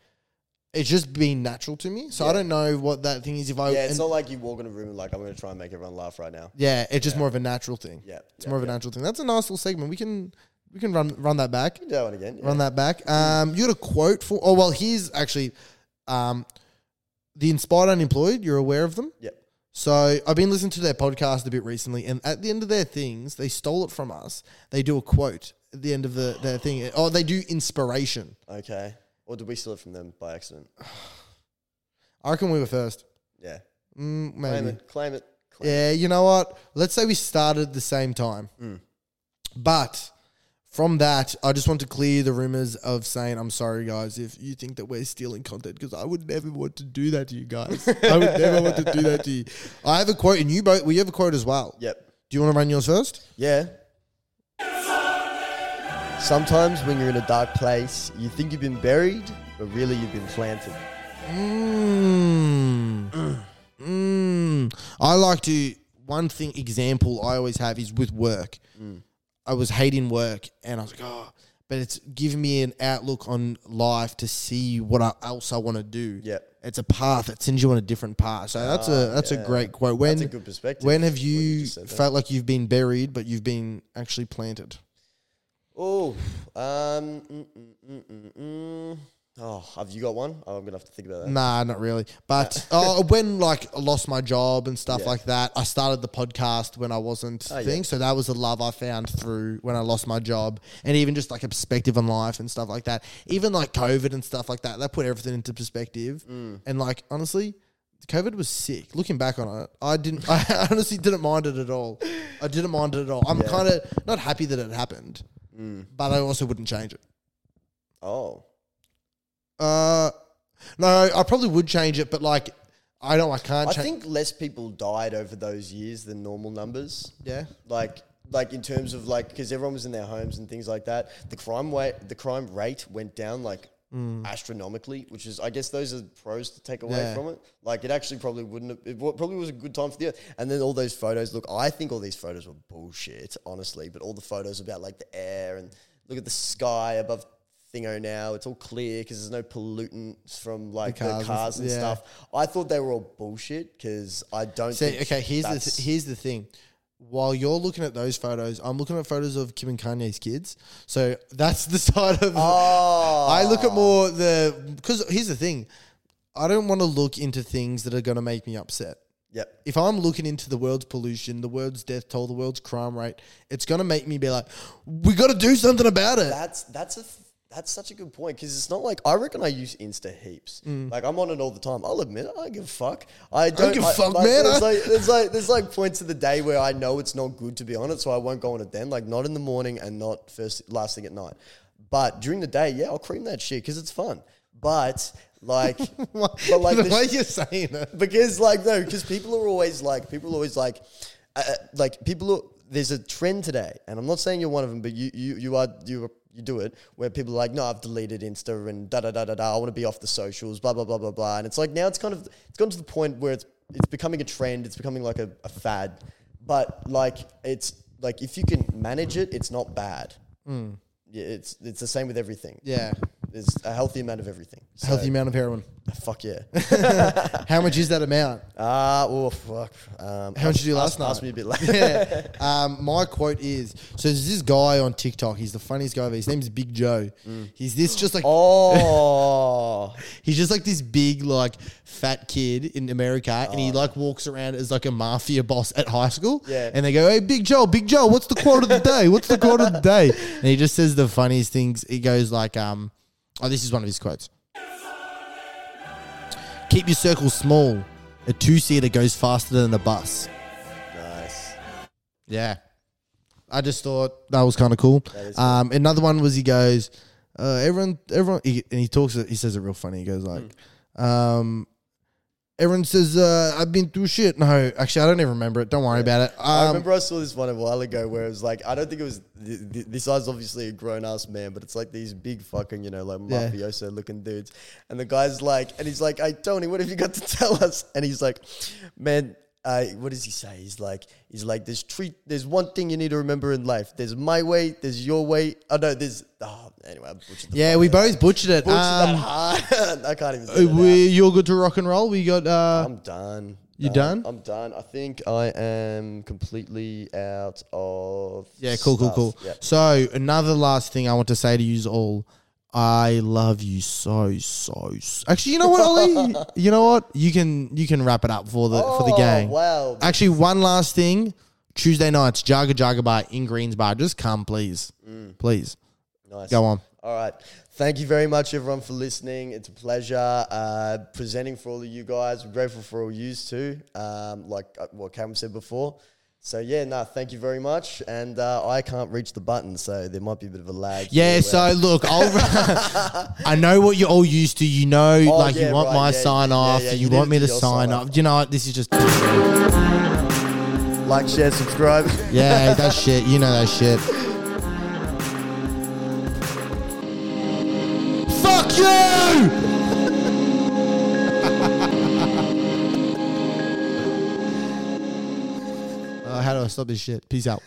it's just being natural to me. So I don't know what that thing is. If I, Yeah, it's and- not like you walk in a room and like I'm going to try and make everyone laugh right now. yeah, it's just more of a natural thing. Yeah, it's yeah, more of a natural thing. That's a nice little segment. We can, we can run run that back. Do that one again. Yeah. Run that back. Um, you got a quote for? Oh well, here's actually, um, the Inspired Unemployed. You're aware of them? Yep. So I've been listening to their podcast a bit recently, and at the end of their things, they stole it from us. They do a quote at the end of the their thing. Oh, they do inspiration. Okay. Or did we steal it from them by accident? I reckon we were first. Yeah. Mm, Claim it. Claim it. Claim Yeah, you know what? Let's say we started at the same time. Mm. But from that, I just want to clear the rumors of saying, I'm sorry, guys, if you think that we're stealing content, because I would never want to do that to you guys. I would never want to do that to you. I have a quote, and you both, we have a quote as well. Yep. Do you want to run yours first? Yeah. Sometimes when you're in a dark place, you think you've been buried, but really you've been planted. Mm. Mm. I like to. One thing example I always have is with work. I was hating work, and I was like, oh, but it's giving me an outlook on life to see what I, else I want to do. Yeah. it's a path that sends you on a different path. So that's a that's yeah. a great quote. When That's a good perspective. when have you, said there. felt like you've been buried, but you've been actually planted? Oh, um, mm, mm, mm, mm, mm. Oh, have you got one? Oh, I'm gonna have to think about that. Nah, not really. [LAUGHS] But oh, when like I lost my job and stuff Yeah. like that, I started the podcast when I wasn't Oh, yeah. thing. So that was the love I found through when I lost my job, and even just like a perspective on life and stuff like that. Even like COVID and stuff like that, that put everything into perspective. Mm. And like honestly, COVID was sick. Looking back on it, I didn't. [LAUGHS] I honestly didn't mind it at all. I didn't mind it at all. I'm kind of not happy that it happened, Mm. but I also wouldn't change it. Oh, Uh, no, I probably would change it, but like, I know I can't. I cha- think less people died over those years than normal numbers. yeah. Like, like in terms of like, because everyone was in their homes and things like that. The crime rate, the crime rate went down like astronomically, which is, I guess, those are pros to take away Yeah. from it. Like, it actually probably wouldn't. Have, it probably was a good time for the earth. And then all those photos. Look, I think all these photos were bullshit, honestly. But all the photos about like the air and look at the sky above. Thingo now, it's all clear because there's no pollutants from like the cars cars, and- and, yeah. stuff. I thought they were all bullshit because I don't. See, think okay, here's the th- here's the thing. While you're looking at those photos, I'm looking at photos of Kim and Kanye's kids. So that's the [LAUGHS] side of. Oh, I look at ah. more the because here's the thing. I don't want to look into things that are going to make me upset. Yep. If I'm looking into the world's pollution, the world's death toll, the world's crime rate, it's going to make me be like, we got to do something about it. That's that's a that's such a good point because it's not like I reckon I use Insta heaps. Like I'm on it all the time. I'll admit I give a fuck. I don't, Mm. give a fuck, like, man. There's like, there's like there's like [LAUGHS] points of the day where I know it's not good to be on it, so I won't go on it then. Like not in the morning and not first last thing at night. But during the day, yeah, I'll cream that shit because it's fun. But like, [LAUGHS] but like the the way sh- you're saying it. because like no, because people are always like people are always like, uh, uh, like people. Are, there's a trend today, and I'm not saying you're one of them, but you you you are you are, you do it where people are like, no, I've deleted Insta and da da da da da. I want to be off the socials, blah blah blah blah blah. And it's like now it's kind of it's gone to the point where it's it's becoming a trend. It's becoming like a, a fad, but like it's like if you can manage it, it's not bad. Hmm. Yeah, it's it's the same with everything. Yeah. There's a healthy amount of everything. So, Healthy amount of heroin. Fuck yeah. [LAUGHS] How much is that amount? Ah, oh fuck. Um, How much did you do ask- last night? Ask me a bit later. yeah. [LAUGHS] Um, my quote is so there's this guy on TikTok. He's the funniest guy ever. His name's Big Joe. He's this just like Oh, [LAUGHS] he's just like this big like fat kid in America, and he like walks around as like a mafia boss at high school. Yeah. And they go, "Hey, Big Joe, Big Joe, what's the quote of the day? What's the quote of the day?" And he just says the funniest things. He goes like, "Um, oh, this is one of his quotes." Keep your circle small. A two seater goes faster than a bus. nice. Yeah. I just thought that was kind of cool. Um, another one was he goes, uh, everyone, everyone, he, and he talks. He says it real funny. He goes like, um, everyone says uh, I've been through shit. No, actually, I don't even remember it. Don't worry about it. I Um, remember I saw this one a while ago where it was like I don't think it was th- th- this guy's obviously a grown ass man, but it's like these big fucking you know like Yeah. mafioso looking dudes, and the guy's like, and he's like, "Hey Tony, what have you got to [LAUGHS] tell us?" And he's like, "Man." Uh, what does he say? He's like, he's like, there's treat, there's one thing you need to remember in life. There's my way, there's your way. Oh no, there's. Oh, anyway, I butchered the yeah, we both butchered it. Butchered Um. [LAUGHS] I can't even. uh, Get it we, you're good to rock and roll. We got. Uh, I'm done. You Um, done? I'm done. I think I am completely out of. Yeah, cool, cool, stuff. cool. Yeah. So another last thing I want to say to you all, I love you so, so. so. Actually, you know what, Ollie? you know what? You can you can wrap it up for the for the Oh, gang. Wow. Actually, one last thing. Tuesday nights, Jaga Jaga Bar in Greens Bar. Just come, please, Mm. please. nice. Go on. All right. Thank you very much, everyone, for listening. It's a pleasure uh, presenting for all of you guys. We're grateful for all yous too, um, like uh, what Cameron said before. So yeah, no, thank you very much. And uh, I can't reach the button, so there might be a bit of a lag. Yeah. here So where- look, I'll. [LAUGHS] [LAUGHS] I know what you're all used to. You know, like Oh, yeah, you want right, my yeah, sign yeah, off. yeah, you, you want me to your sign sign off. off. You know what? This is just. like, share, subscribe. [LAUGHS] Yeah, that shit. You know that shit. Fuck you! How do I stop this shit? Peace out.